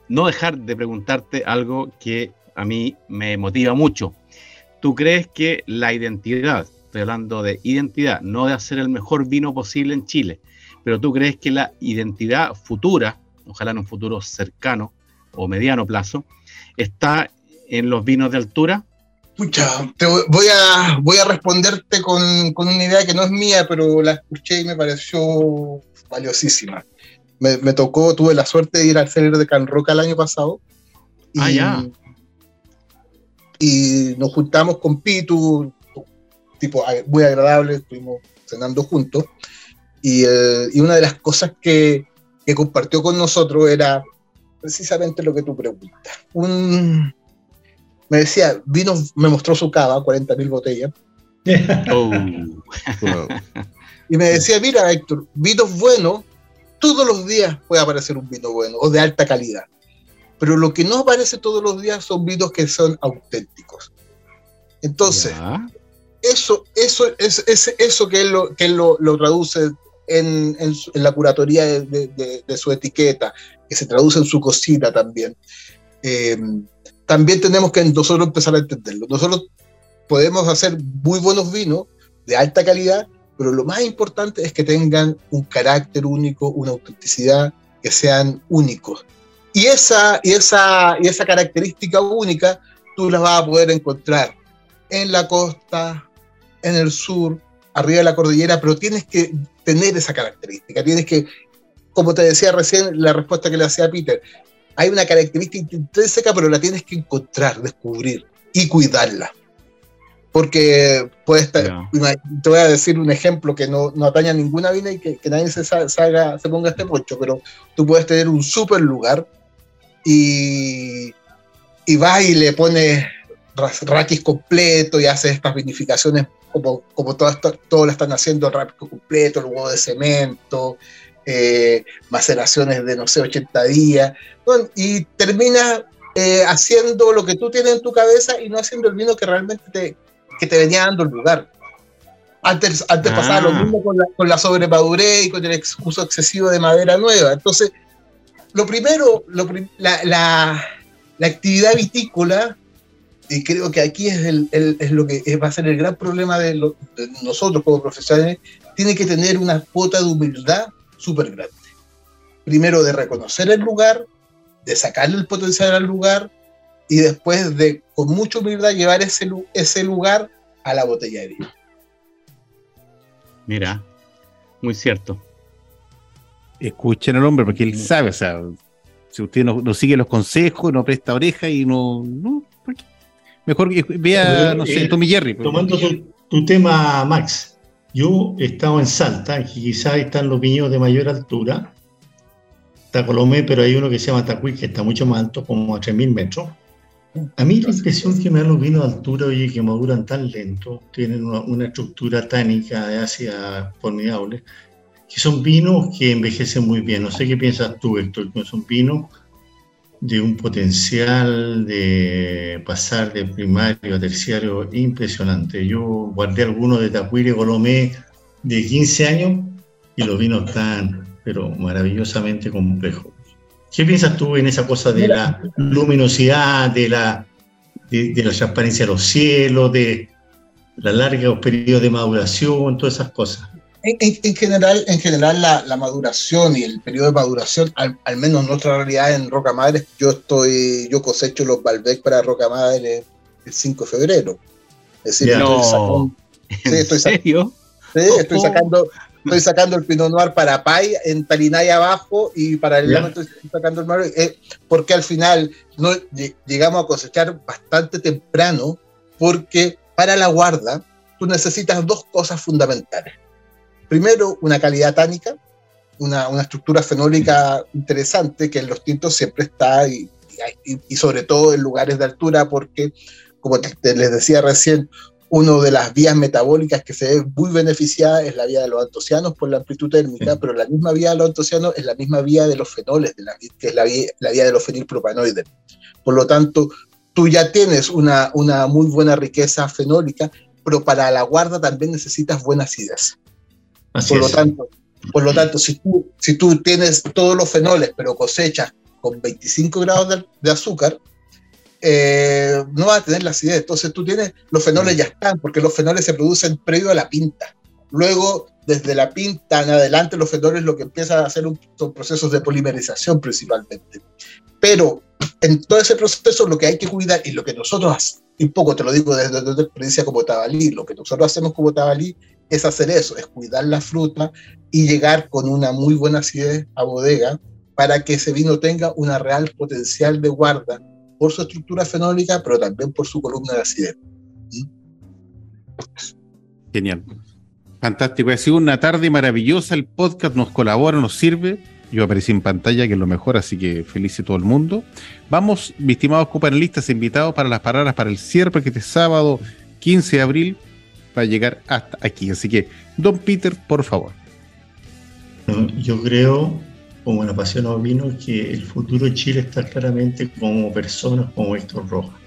no dejar de preguntarte algo que a mí me motiva mucho. ¿Tú crees que la identidad, estoy hablando de identidad, no de hacer el mejor vino posible en Chile, pero tú crees que la identidad futura, ojalá en un futuro cercano o mediano plazo, está en los vinos de altura? Pucha, te voy a, voy a responderte con, con una idea que no es mía, pero la escuché y me pareció valiosísima me, tocó, tuve la suerte de ir al Celer de Can Roca el año pasado. Y, ah, ya. Y nos juntamos con Pitu, tipo muy agradable, estuvimos cenando juntos. Y, y una de las cosas que, que, compartió con nosotros era precisamente lo que tú preguntas. Un, me decía, vino, me mostró su cava, 40.000 botellas. (laughs) Oh. y me decía, mira, Héctor, vinos buenos todos los días puede aparecer un vino bueno o de alta calidad. Pero lo que no aparece todos los días son vinos que son auténticos. Entonces, eso, eso, es, eso que él lo, que lo, traduce en, la curatoría de, su etiqueta, que se traduce en su cocina también. Eh, también tenemos que nosotros empezar a entenderlo. Nosotros podemos hacer muy buenos vinos de alta calidad, pero lo más importante es que tengan un carácter único, una autenticidad, que sean únicos. Y esa, y esa, y esa característica única tú la vas a poder encontrar en la costa, en el sur, arriba de la cordillera, pero tienes que tener esa característica, tienes que, como te decía recién, la respuesta que le hacía Peter, hay una característica intrínseca, pero la tienes que encontrar, descubrir y cuidarla. Porque puede estar, te voy a decir un ejemplo que no, no ataña a ninguna vina y que, nadie se, salga, se ponga este pocho, pero tú puedes tener un super lugar y, y vas y le pones raquis completo y haces estas vinificaciones como, como todas, todos lo están haciendo, raquis completo, el huevo de cemento, eh, maceraciones de no sé, 80 días, y terminas eh, haciendo lo que tú tienes en tu cabeza y no haciendo el vino que realmente te, que te venía dando el lugar. Antes, antes pasaba lo ah. mismo con la, con la sobremadurez y con el uso excesivo de madera nueva. Entonces, lo primero, la, la, la, actividad vitícola, y creo que aquí es, el, es lo que va a ser el gran problema de, de, nosotros como profesionales, tiene que tener una cuota de humildad súper grande. Primero de reconocer el lugar, de sacarle el potencial al lugar, y después de con mucha humildad llevar ese, ese lugar a la botella de vino. Mira, muy cierto. Escuchen al hombre porque él sabe, o sea, si usted no, sigue los consejos, no presta oreja y no, no mejor vea, no sé, eh, Tommy Jerry. Tomando tu, tema, Max, yo he estado en Salta, que quizás están los viñedos de mayor altura, está Colomé, pero hay uno que se llama Tacuí, que está mucho más alto, como a 3.000 metros. A mí la impresión que me dan los vinos de altura, oye, que maduran tan lento, tienen una, estructura tánica de ácida formidable, que son vinos que envejecen muy bien. No sé qué piensas tú, Héctor, que son vinos de un potencial de pasar de primario a terciario impresionante. Yo guardé algunos de Tacuire Colomé de 15 años y los vinos están, pero maravillosamente complejos. ¿Qué piensas tú en esa cosa de la luminosidad, de la, de, la transparencia de los cielos, de la larga periodos de maduración, todas esas cosas? En, general, en general la, maduración y el periodo de maduración, al, menos nuestra realidad en Roca Madre, yo estoy, yo cosecho los Balbec para Roca Madre el 5 de febrero. Es decir, estoy sacando, (laughs) ¿En serio? Sí, estoy sacando, estoy sacando el Pinot Noir para Pai en Talinay abajo y para el estoy sacando el Mar, eh, porque al final no llegamos a cosechar bastante temprano, porque para la guarda tú necesitas dos cosas fundamentales. Primero, una calidad tánica, una, una estructura fenólica interesante que en los tintos siempre está y, y, sobre todo en lugares de altura, porque como les decía recién, una de las vías metabólicas que se ve muy beneficiada es la vía de los antocianos por la amplitud térmica, pero la misma vía de los antocianos es la misma vía de los fenoles, de la, que es la vía, la vía de los fenilpropanoides. Por lo tanto, tú ya tienes una, una muy buena riqueza fenólica, pero para la guarda también necesitas buena acidez. Por, lo tanto, por lo tanto, si tú, si tú tienes todos los fenoles, pero cosechas con 25 grados de azúcar, eh, no va a tener la acidez. Entonces tú tienes, los fenoles ya están, porque los fenoles se producen previo a la pinta. Luego, desde la pinta en adelante, los fenoles lo que empiezan a hacer son procesos de polimerización principalmente. Pero en todo ese proceso lo que hay que cuidar y lo que nosotros, y poco te lo digo desde nuestra experiencia como tabalí, lo que nosotros hacemos como tabalí es hacer eso, es cuidar la fruta y llegar con una muy buena acidez a bodega para que ese vino tenga una real potencial de guarda por su estructura fenólica, pero también por su columna de acidez. Genial. Fantástico. Ha sido una tarde maravillosa. El podcast nos colabora, nos sirve. Yo aparecí en pantalla, que es lo mejor, así que feliz todo el mundo. Vamos, estimados copanelistas invitados para las palabras para el cierre, porque este sábado 15 de abril va a llegar hasta aquí. Así que, don Peter, por favor. Yo creo como un apasionado vino, que el futuro de Chile está claramente como personas como Héctor Rojas.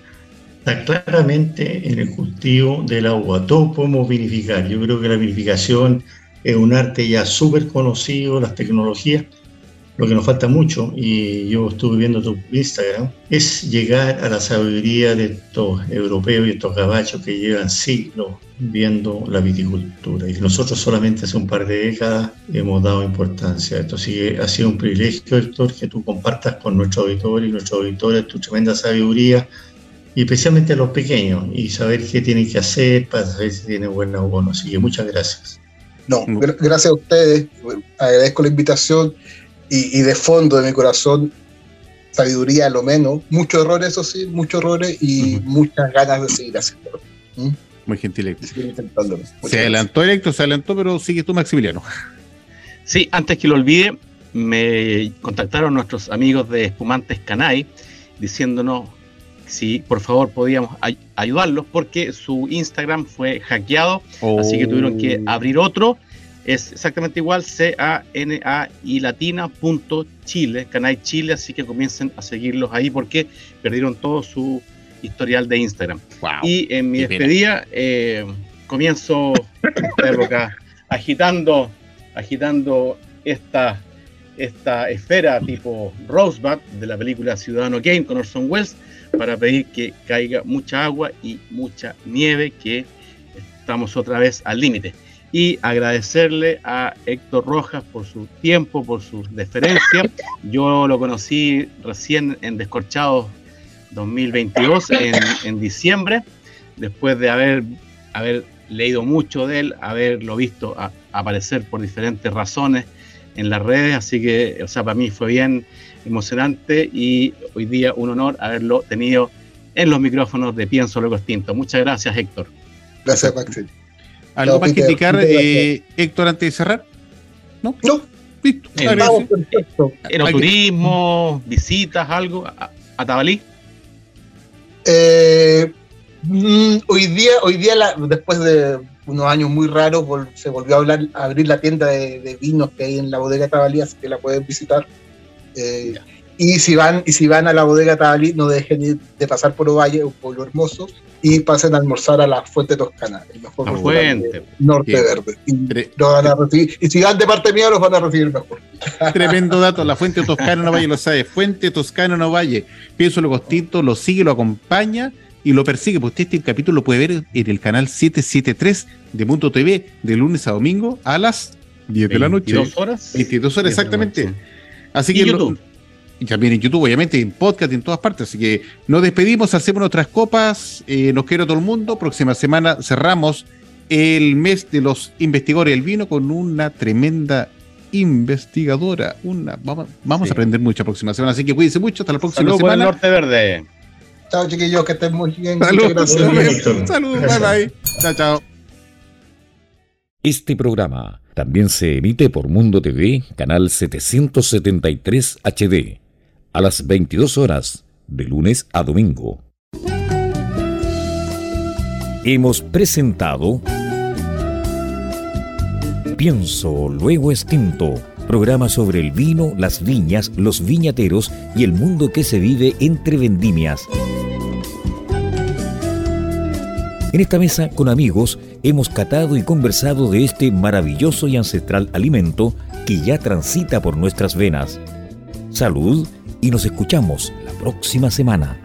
Está claramente en el cultivo del agua. Todos podemos vinificar. Yo creo que la vinificación es un arte ya súper conocido, las tecnologías lo que nos falta mucho, y yo estuve viendo tu Instagram, es llegar a la sabiduría de estos europeos y estos gabachos que llevan siglos viendo la viticultura. Y nosotros solamente hace un par de décadas hemos dado importancia a esto. Así que ha sido un privilegio, Héctor, que tú compartas con nuestros auditores y nuestros auditores tu tremenda sabiduría, y especialmente a los pequeños, y saber qué tienen que hacer para saber si tienen buena o no. Así que muchas gracias. No, gracias a ustedes. Agradezco la invitación y, de fondo de mi corazón, sabiduría a lo menos, muchos errores, eso sí, muchos errores y muchas ganas de seguir haciéndolo. ¿Mm? Muy gentil, Se adelantó Electro, se adelantó, pero sigue tú, Maximiliano. Sí, antes que lo olvide, me contactaron nuestros amigos de Espumantes Canay diciéndonos si por favor podíamos ayudarlos porque su Instagram fue hackeado, así que tuvieron que oh. abrir otro es exactamente igual, C-A-N-A y latina punto Chile, Canal Chile, así que comiencen a seguirlos ahí porque perdieron todo su historial de Instagram. y en mi despedida eh, comienzo acá, agitando, agitando esta, esta esfera tipo Rosebud de la película Ciudadano Kane con Orson Welles para pedir que caiga mucha agua y mucha nieve que estamos otra vez al límite y agradecerle a Héctor Rojas por su tiempo, por su deferencia. (laughs) Yo lo conocí recién en Descorchados 2022, en, en diciembre, después de haber, haber leído mucho de él, haberlo visto aparecer por diferentes razones en las redes, así que, o sea, para mí fue bien emocionante y hoy día un honor haberlo tenido en los micrófonos de Pienso Luego Extinto. Muchas gracias, Héctor. Gracias, Maxi. ¿Algo más que indicar, eh, Héctor, antes de cerrar? ¿No? No. Listo. Enoturismo, visitas, algo a, Tabalí. Eh, mm, hoy día, hoy día después de unos años muy raros, se volvió a, hablar, abrir la tienda de, vinos que hay en la bodega Tabalí, así que la pueden visitar. Eh, y si van, y si van a la bodega Tabalí, no dejen de pasar por Ovalle, un pueblo hermoso, y pasen a almorzar a la Fuente Toscana, el mejor la fuente. Norte Verde. Y, van a recibir, y si van de parte mía, los van a recibir mejor. (laughs) Tremendo dato, la Fuente Toscana no Valle lo sabe. Fuente Toscana no Valle. Pienso lo costito, lo sigue, lo acompaña y lo persigue. Pues usted este capítulo lo puede ver en el canal 773 de Mundo TV de lunes a domingo a las 10 de la noche. 22 horas. 22 horas, exactamente. Así que y también en YouTube, obviamente, en podcast, en todas partes. Así que nos despedimos, hacemos nuestras copas, eh, nos quiero todo el mundo. Próxima semana cerramos el mes de los investigadores del vino con una tremenda investigadora. Una, vamos, vamos a aprender mucho la próxima semana, así que cuídense mucho. Hasta la próxima semana. Norte Verde. Chao, chiquillos, que estén muy bien. Saludos, saludos, bye bye. Chao, chao. Este programa también se emite por Mundo TV, canal 773 HD a las 22 horas, de lunes a domingo. Hemos presentado Pienso, luego extinto, programa sobre el vino, las viñas, los viñateros y el mundo que se vive entre vendimias. En esta mesa con amigos hemos catado y conversado de este maravilloso y ancestral alimento que ya transita por nuestras venas. Salud y nos escuchamos la próxima semana.